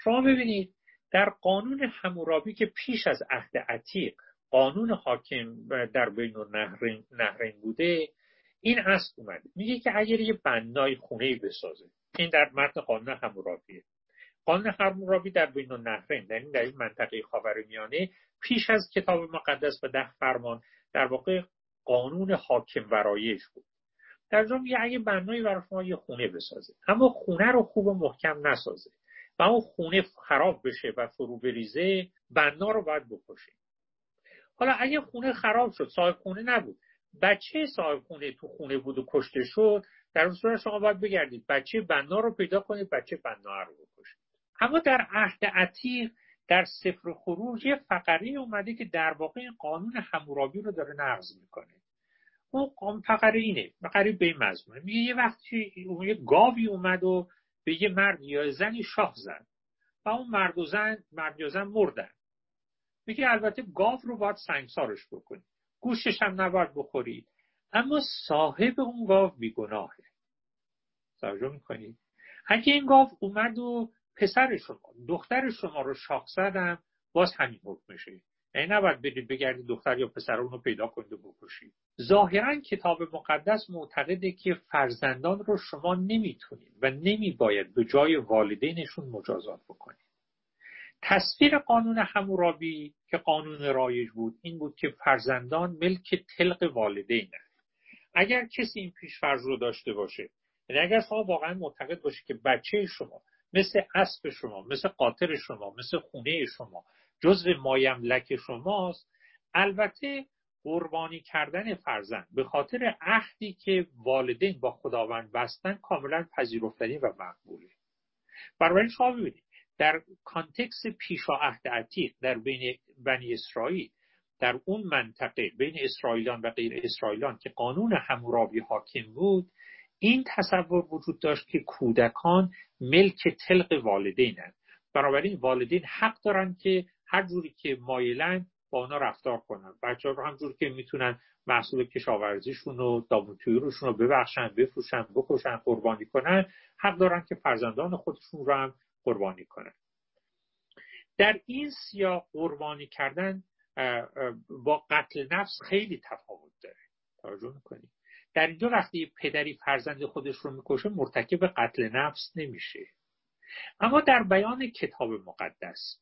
شما ببینید در قانون همورابی که پیش از عهد عتیق قانون حاکم در بین نهرین بوده این اصل اومده. میگه که اگر یه بنای خونه بسازه این در متن قانون همورابیه قانون همورابی در بین النهرین این در این منطقه خاورمیانه پیش از کتاب مقدس و ده فرمان در واقع قانون حاکم برایش بود. در جا میگه اگه بنایی برای شما یه خونه بسازه اما خونه رو خوب و محکم نسازه و اون خونه خراب بشه و فرو بریزه بنا رو باید بکشه. حالا اگه خونه خراب شد صاحب خونه نبود بچه صاحب خونه تو خونه بود و کشته شد در صورت شما باید بگردید بچه بنا رو پیدا کنید بچه بنا رو بکشید. اما در عهد عتیق در سفر خروج یه فقری اومده که در واقع این قانون همورابی رو داره نقض می‌کنه. اون قانون فقره اینه قریب به این مضمونه میگه یه وقتی یه گاوی اومد و به یه مرد یا زنی شاه زد و اون مرد و زن مرد یا زن مردن. میگه البته گاو رو باید سنگسارش بکنی. گوشش هم نباید بخوری. اما صاحب اون گاو بیگناهه. توجه می‌کنید اگه این گاو اومد و پسر شما دختر شما رو شاخ زدم باز همین حکم میشه یعنی نباید برید بگردید دختر یا پسر رو پیدا کنید و بکشید. ظاهرا کتاب مقدس معتقده که فرزندان رو شما نمی‌تونید و نمیباید به جای والدینشون مجازات بکنید. تصویر قانون همورابی که قانون رایج بود این بود که فرزندان ملک تلق والدین اگر کسی این پیشفرض رو داشته باشه یعنی اگر شما واقعا معتقد باشه که بچه شما مثل اسب شما مثل قاطر شما مثل خونه شما جزو مایملک شماست. البته قربانی کردن فرزند به خاطر عهدی که والدین با خداوند بستن کاملا پذیرفتنی و مقبوله. برای شما ببینید در کانتکس پیشا عهد عتیق در بین بنی اسرائیل در اون منطقه بین اسرائیلان و غیر اسرائیلان که قانون همورابی حاکم بود این تصور وجود داشت که کودکان ملک تلق والدینند بنابراین والدین حق دارن که هر جوری که مایلن با اونا رفتار کنن. بچه رو همجور که می‌تونن محصول کشاورزیشون و داموتویروشون رو ببخشن بفروشن بکشن قربانی کنن حق دارن که فرزندان خودشون رو هم قربانی کنن. در این سیاق قربانی کردن با قتل نفس خیلی تفاوت داره. توجه می‌کنید در اینجا وقتی پدری فرزند خودش رو می‌کشه مرتکب قتل نفس نمیشه. اما در بیان کتاب مقدس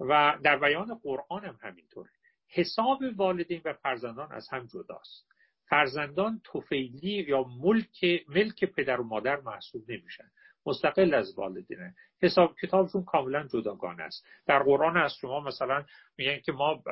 و در بیان قرآن هم همینطوره حساب والدین و فرزندان از هم جداست. فرزندان توفیلی یا ملک ملک پدر و مادر محسوب نمیشن. مستقل از والدینه. حساب کتابشون کاملا جداگانه است. در قرآن از شما مثلا میگن که ما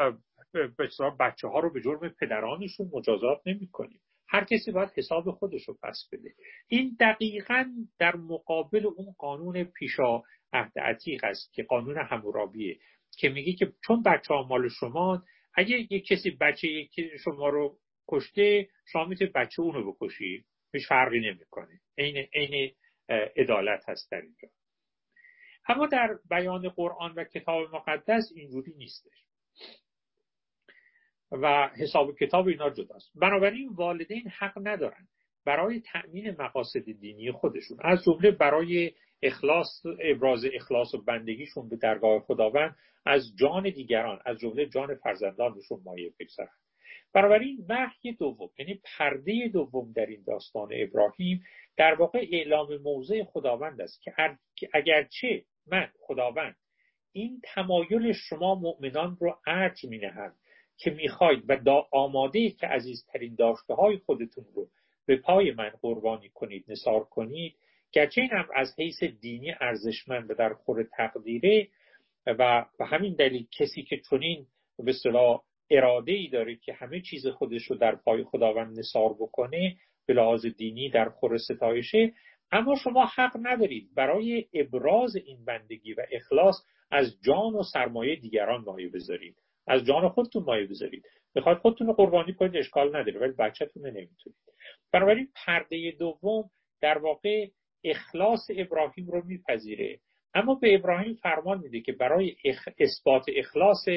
بچه ها رو به جرم پدرانشون مجازات نمی کنیم هر کسی باید حساب خودش رو پس بده. این دقیقا در مقابل اون قانون پیشا عهد عتیق است که قانون همورابیه که میگه که چون بچه ها مال شما اگه یک کسی بچه شما رو کشته شما می‌تونید بچه اون رو بکشی. هیچ فرقی نمی‌کنه. عین عین عدالت هست در اینجا. اما در بیان قرآن و کتاب مقدس اینجوری نیستش. و حساب کتاب اینا جداست بنابراین والدین حق ندارن برای تأمین مقاصد دینی خودشون. از جمله برای اخلاص ابراز اخلاص و بندگیشون به درگاه خداوند از جان دیگران از جمله جان فرزندانشون مایه بگذارن. بنابراین وحی دوم یعنی پرده دوم در این داستان ابراهیم در واقع اعلام موضع خداوند است که اگرچه من خداوند این تمایل شما مؤمنان رو ارج می نهم که می‌خواید و دا آماده که عزیزترین داشته های خودتون رو به پای من قربانی کنید نصار کنید گرچه این هم از حیث دینی ارزشمند و در خور تقدیره و به همین دلیل کسی که چنین به صلاح اراده ای داره که همه چیز خودش رو در پای خداوند نصار بکنه به لحاظ دینی در خور ستایشه. اما شما حق ندارید برای ابراز این بندگی و اخلاص از جان و سرمایه دیگران مایه بذارید. از جان خودتون مایه بذارید. می‌خواید خودتون رو قربانی کنید اشکال نداره ولی بچهتون نمی‌تونید. بنابراین پرده دوم در واقع اخلاص ابراهیم رو میپذیره. اما به ابراهیم فرمان میده که برای اثبات اخلاص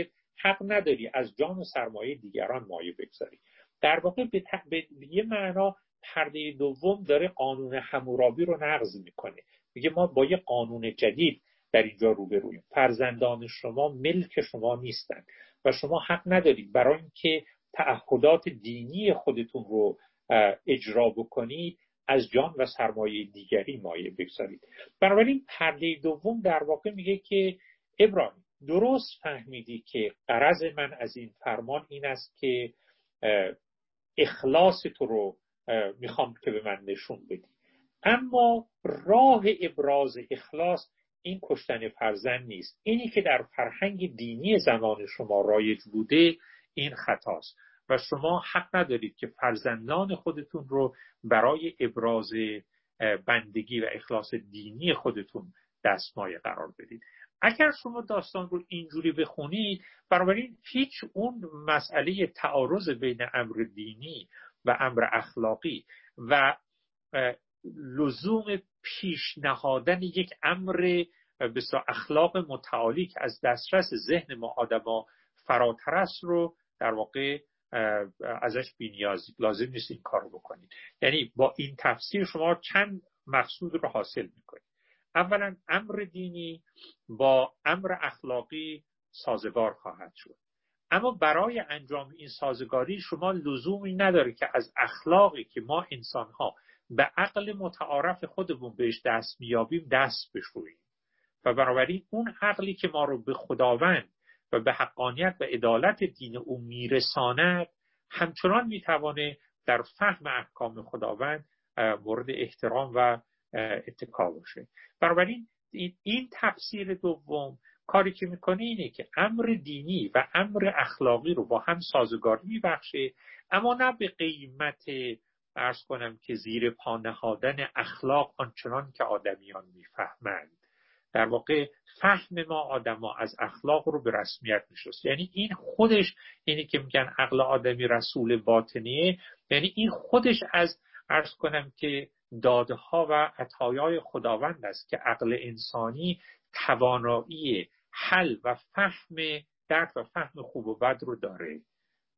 حق نداری از جان و سرمایه دیگران مایه بگذاری. در واقع به, به یه معنا پرده دوم داره قانون همورابی رو نقض می‌کنه. میگه ما با یه قانون جدید در اینجا روبرویم فرزندان شما ملک شما نیستند و شما حق ندارید برای اینکه تعهدات دینی خودتون رو اجرا بکنید از جان و سرمایه دیگری مایه بگذارید. بنابراین پرده دوم در واقع میگه که ابراهیم درست فهمیدی که قرض من از این فرمان این است که اخلاص تو رو می‌خوام که به من نشون بدی. اما راه ابراز اخلاص این کشتن فرزند نیست. اینی که در فرهنگ دینی زمان شما رایج بوده این خطاست. و شما حق ندارید که فرزندان خودتون رو برای ابراز بندگی و اخلاص دینی خودتون دستمایه قرار بدید. اگر شما داستان رو اینجوری بخونید بنابراین هیچ اون مسئله تعارض بین امر دینی و امر اخلاقی و لزوم پیشنهادن یک امر بسیار اخلاق متعالی که از دسترس ذهن ما آدما فراتر است رو در واقع ازش بینیازی لازم نیست این کار بکنید. یعنی با این تفسیر شما چند مقصود رو حاصل می‌کنید. اولا امر دینی با امر اخلاقی سازگار خواهد شد. اما برای انجام این سازگاری شما لزومی نداره که از اخلاقی که ما انسانها به عقل متعارف خودمون بهش دست میابیم دست بشوییم و بنابراین اون عقلی که ما رو به خداوند و به حقانیت و عدالت دین او میرساند همچنان می‌توانه در فهم احکام خداوند مورد احترام و اتکا باشه. بنابراین این تفسیر دوم کاری که می‌کنه اینه که امر دینی و امر اخلاقی رو با هم سازگاری میبخشه اما نه به قیمت ارز کنم که زیر پا نهادن اخلاق آنچنان که آدمیان می‌فهمند. در واقع فهم ما آدما از اخلاق رو به رسمیت میشست یعنی این خودش اینی که میگن عقل آدمی رسول باطنیه. یعنی این خودش از ارز کنم که دادها و عطایای خداوند است که عقل انسانی توانایی حل و فهم درک و فهم خوب و بد رو داره.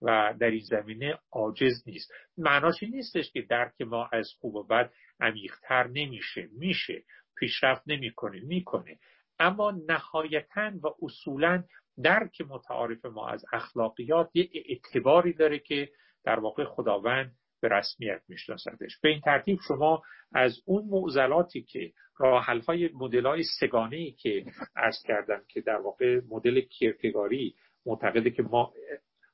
و در این زمینه عاجز نیست. معناش این نیستش که درک ما از خوب و بد عمیقتر نمیشه. میشه. پیشرفت نمی‌کنه. می‌کنه. اما نهایتا و اصولا درک متعارف ما از اخلاقیات یه اعتباری داره که در واقع خداوند به رسمیت میشناسدش. به این ترتیب شما از اون معضلاتی که راحل های مدل های سگانه که ارز کردم که در واقع مدل کیرکگاری معتقده که ما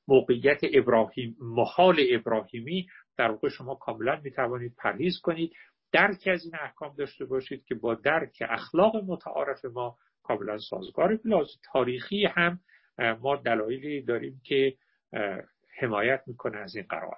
موقعیت ابراهیم محال ابراهیمی در واقع شما کاملا می‌توانید پرهیز کنید. درک از این احکام داشته باشید که با درک اخلاق متعارف ما کاملا سازگار بلاز. تاریخی هم ما دلایلی داریم که حمایت می‌کنه از این قرار.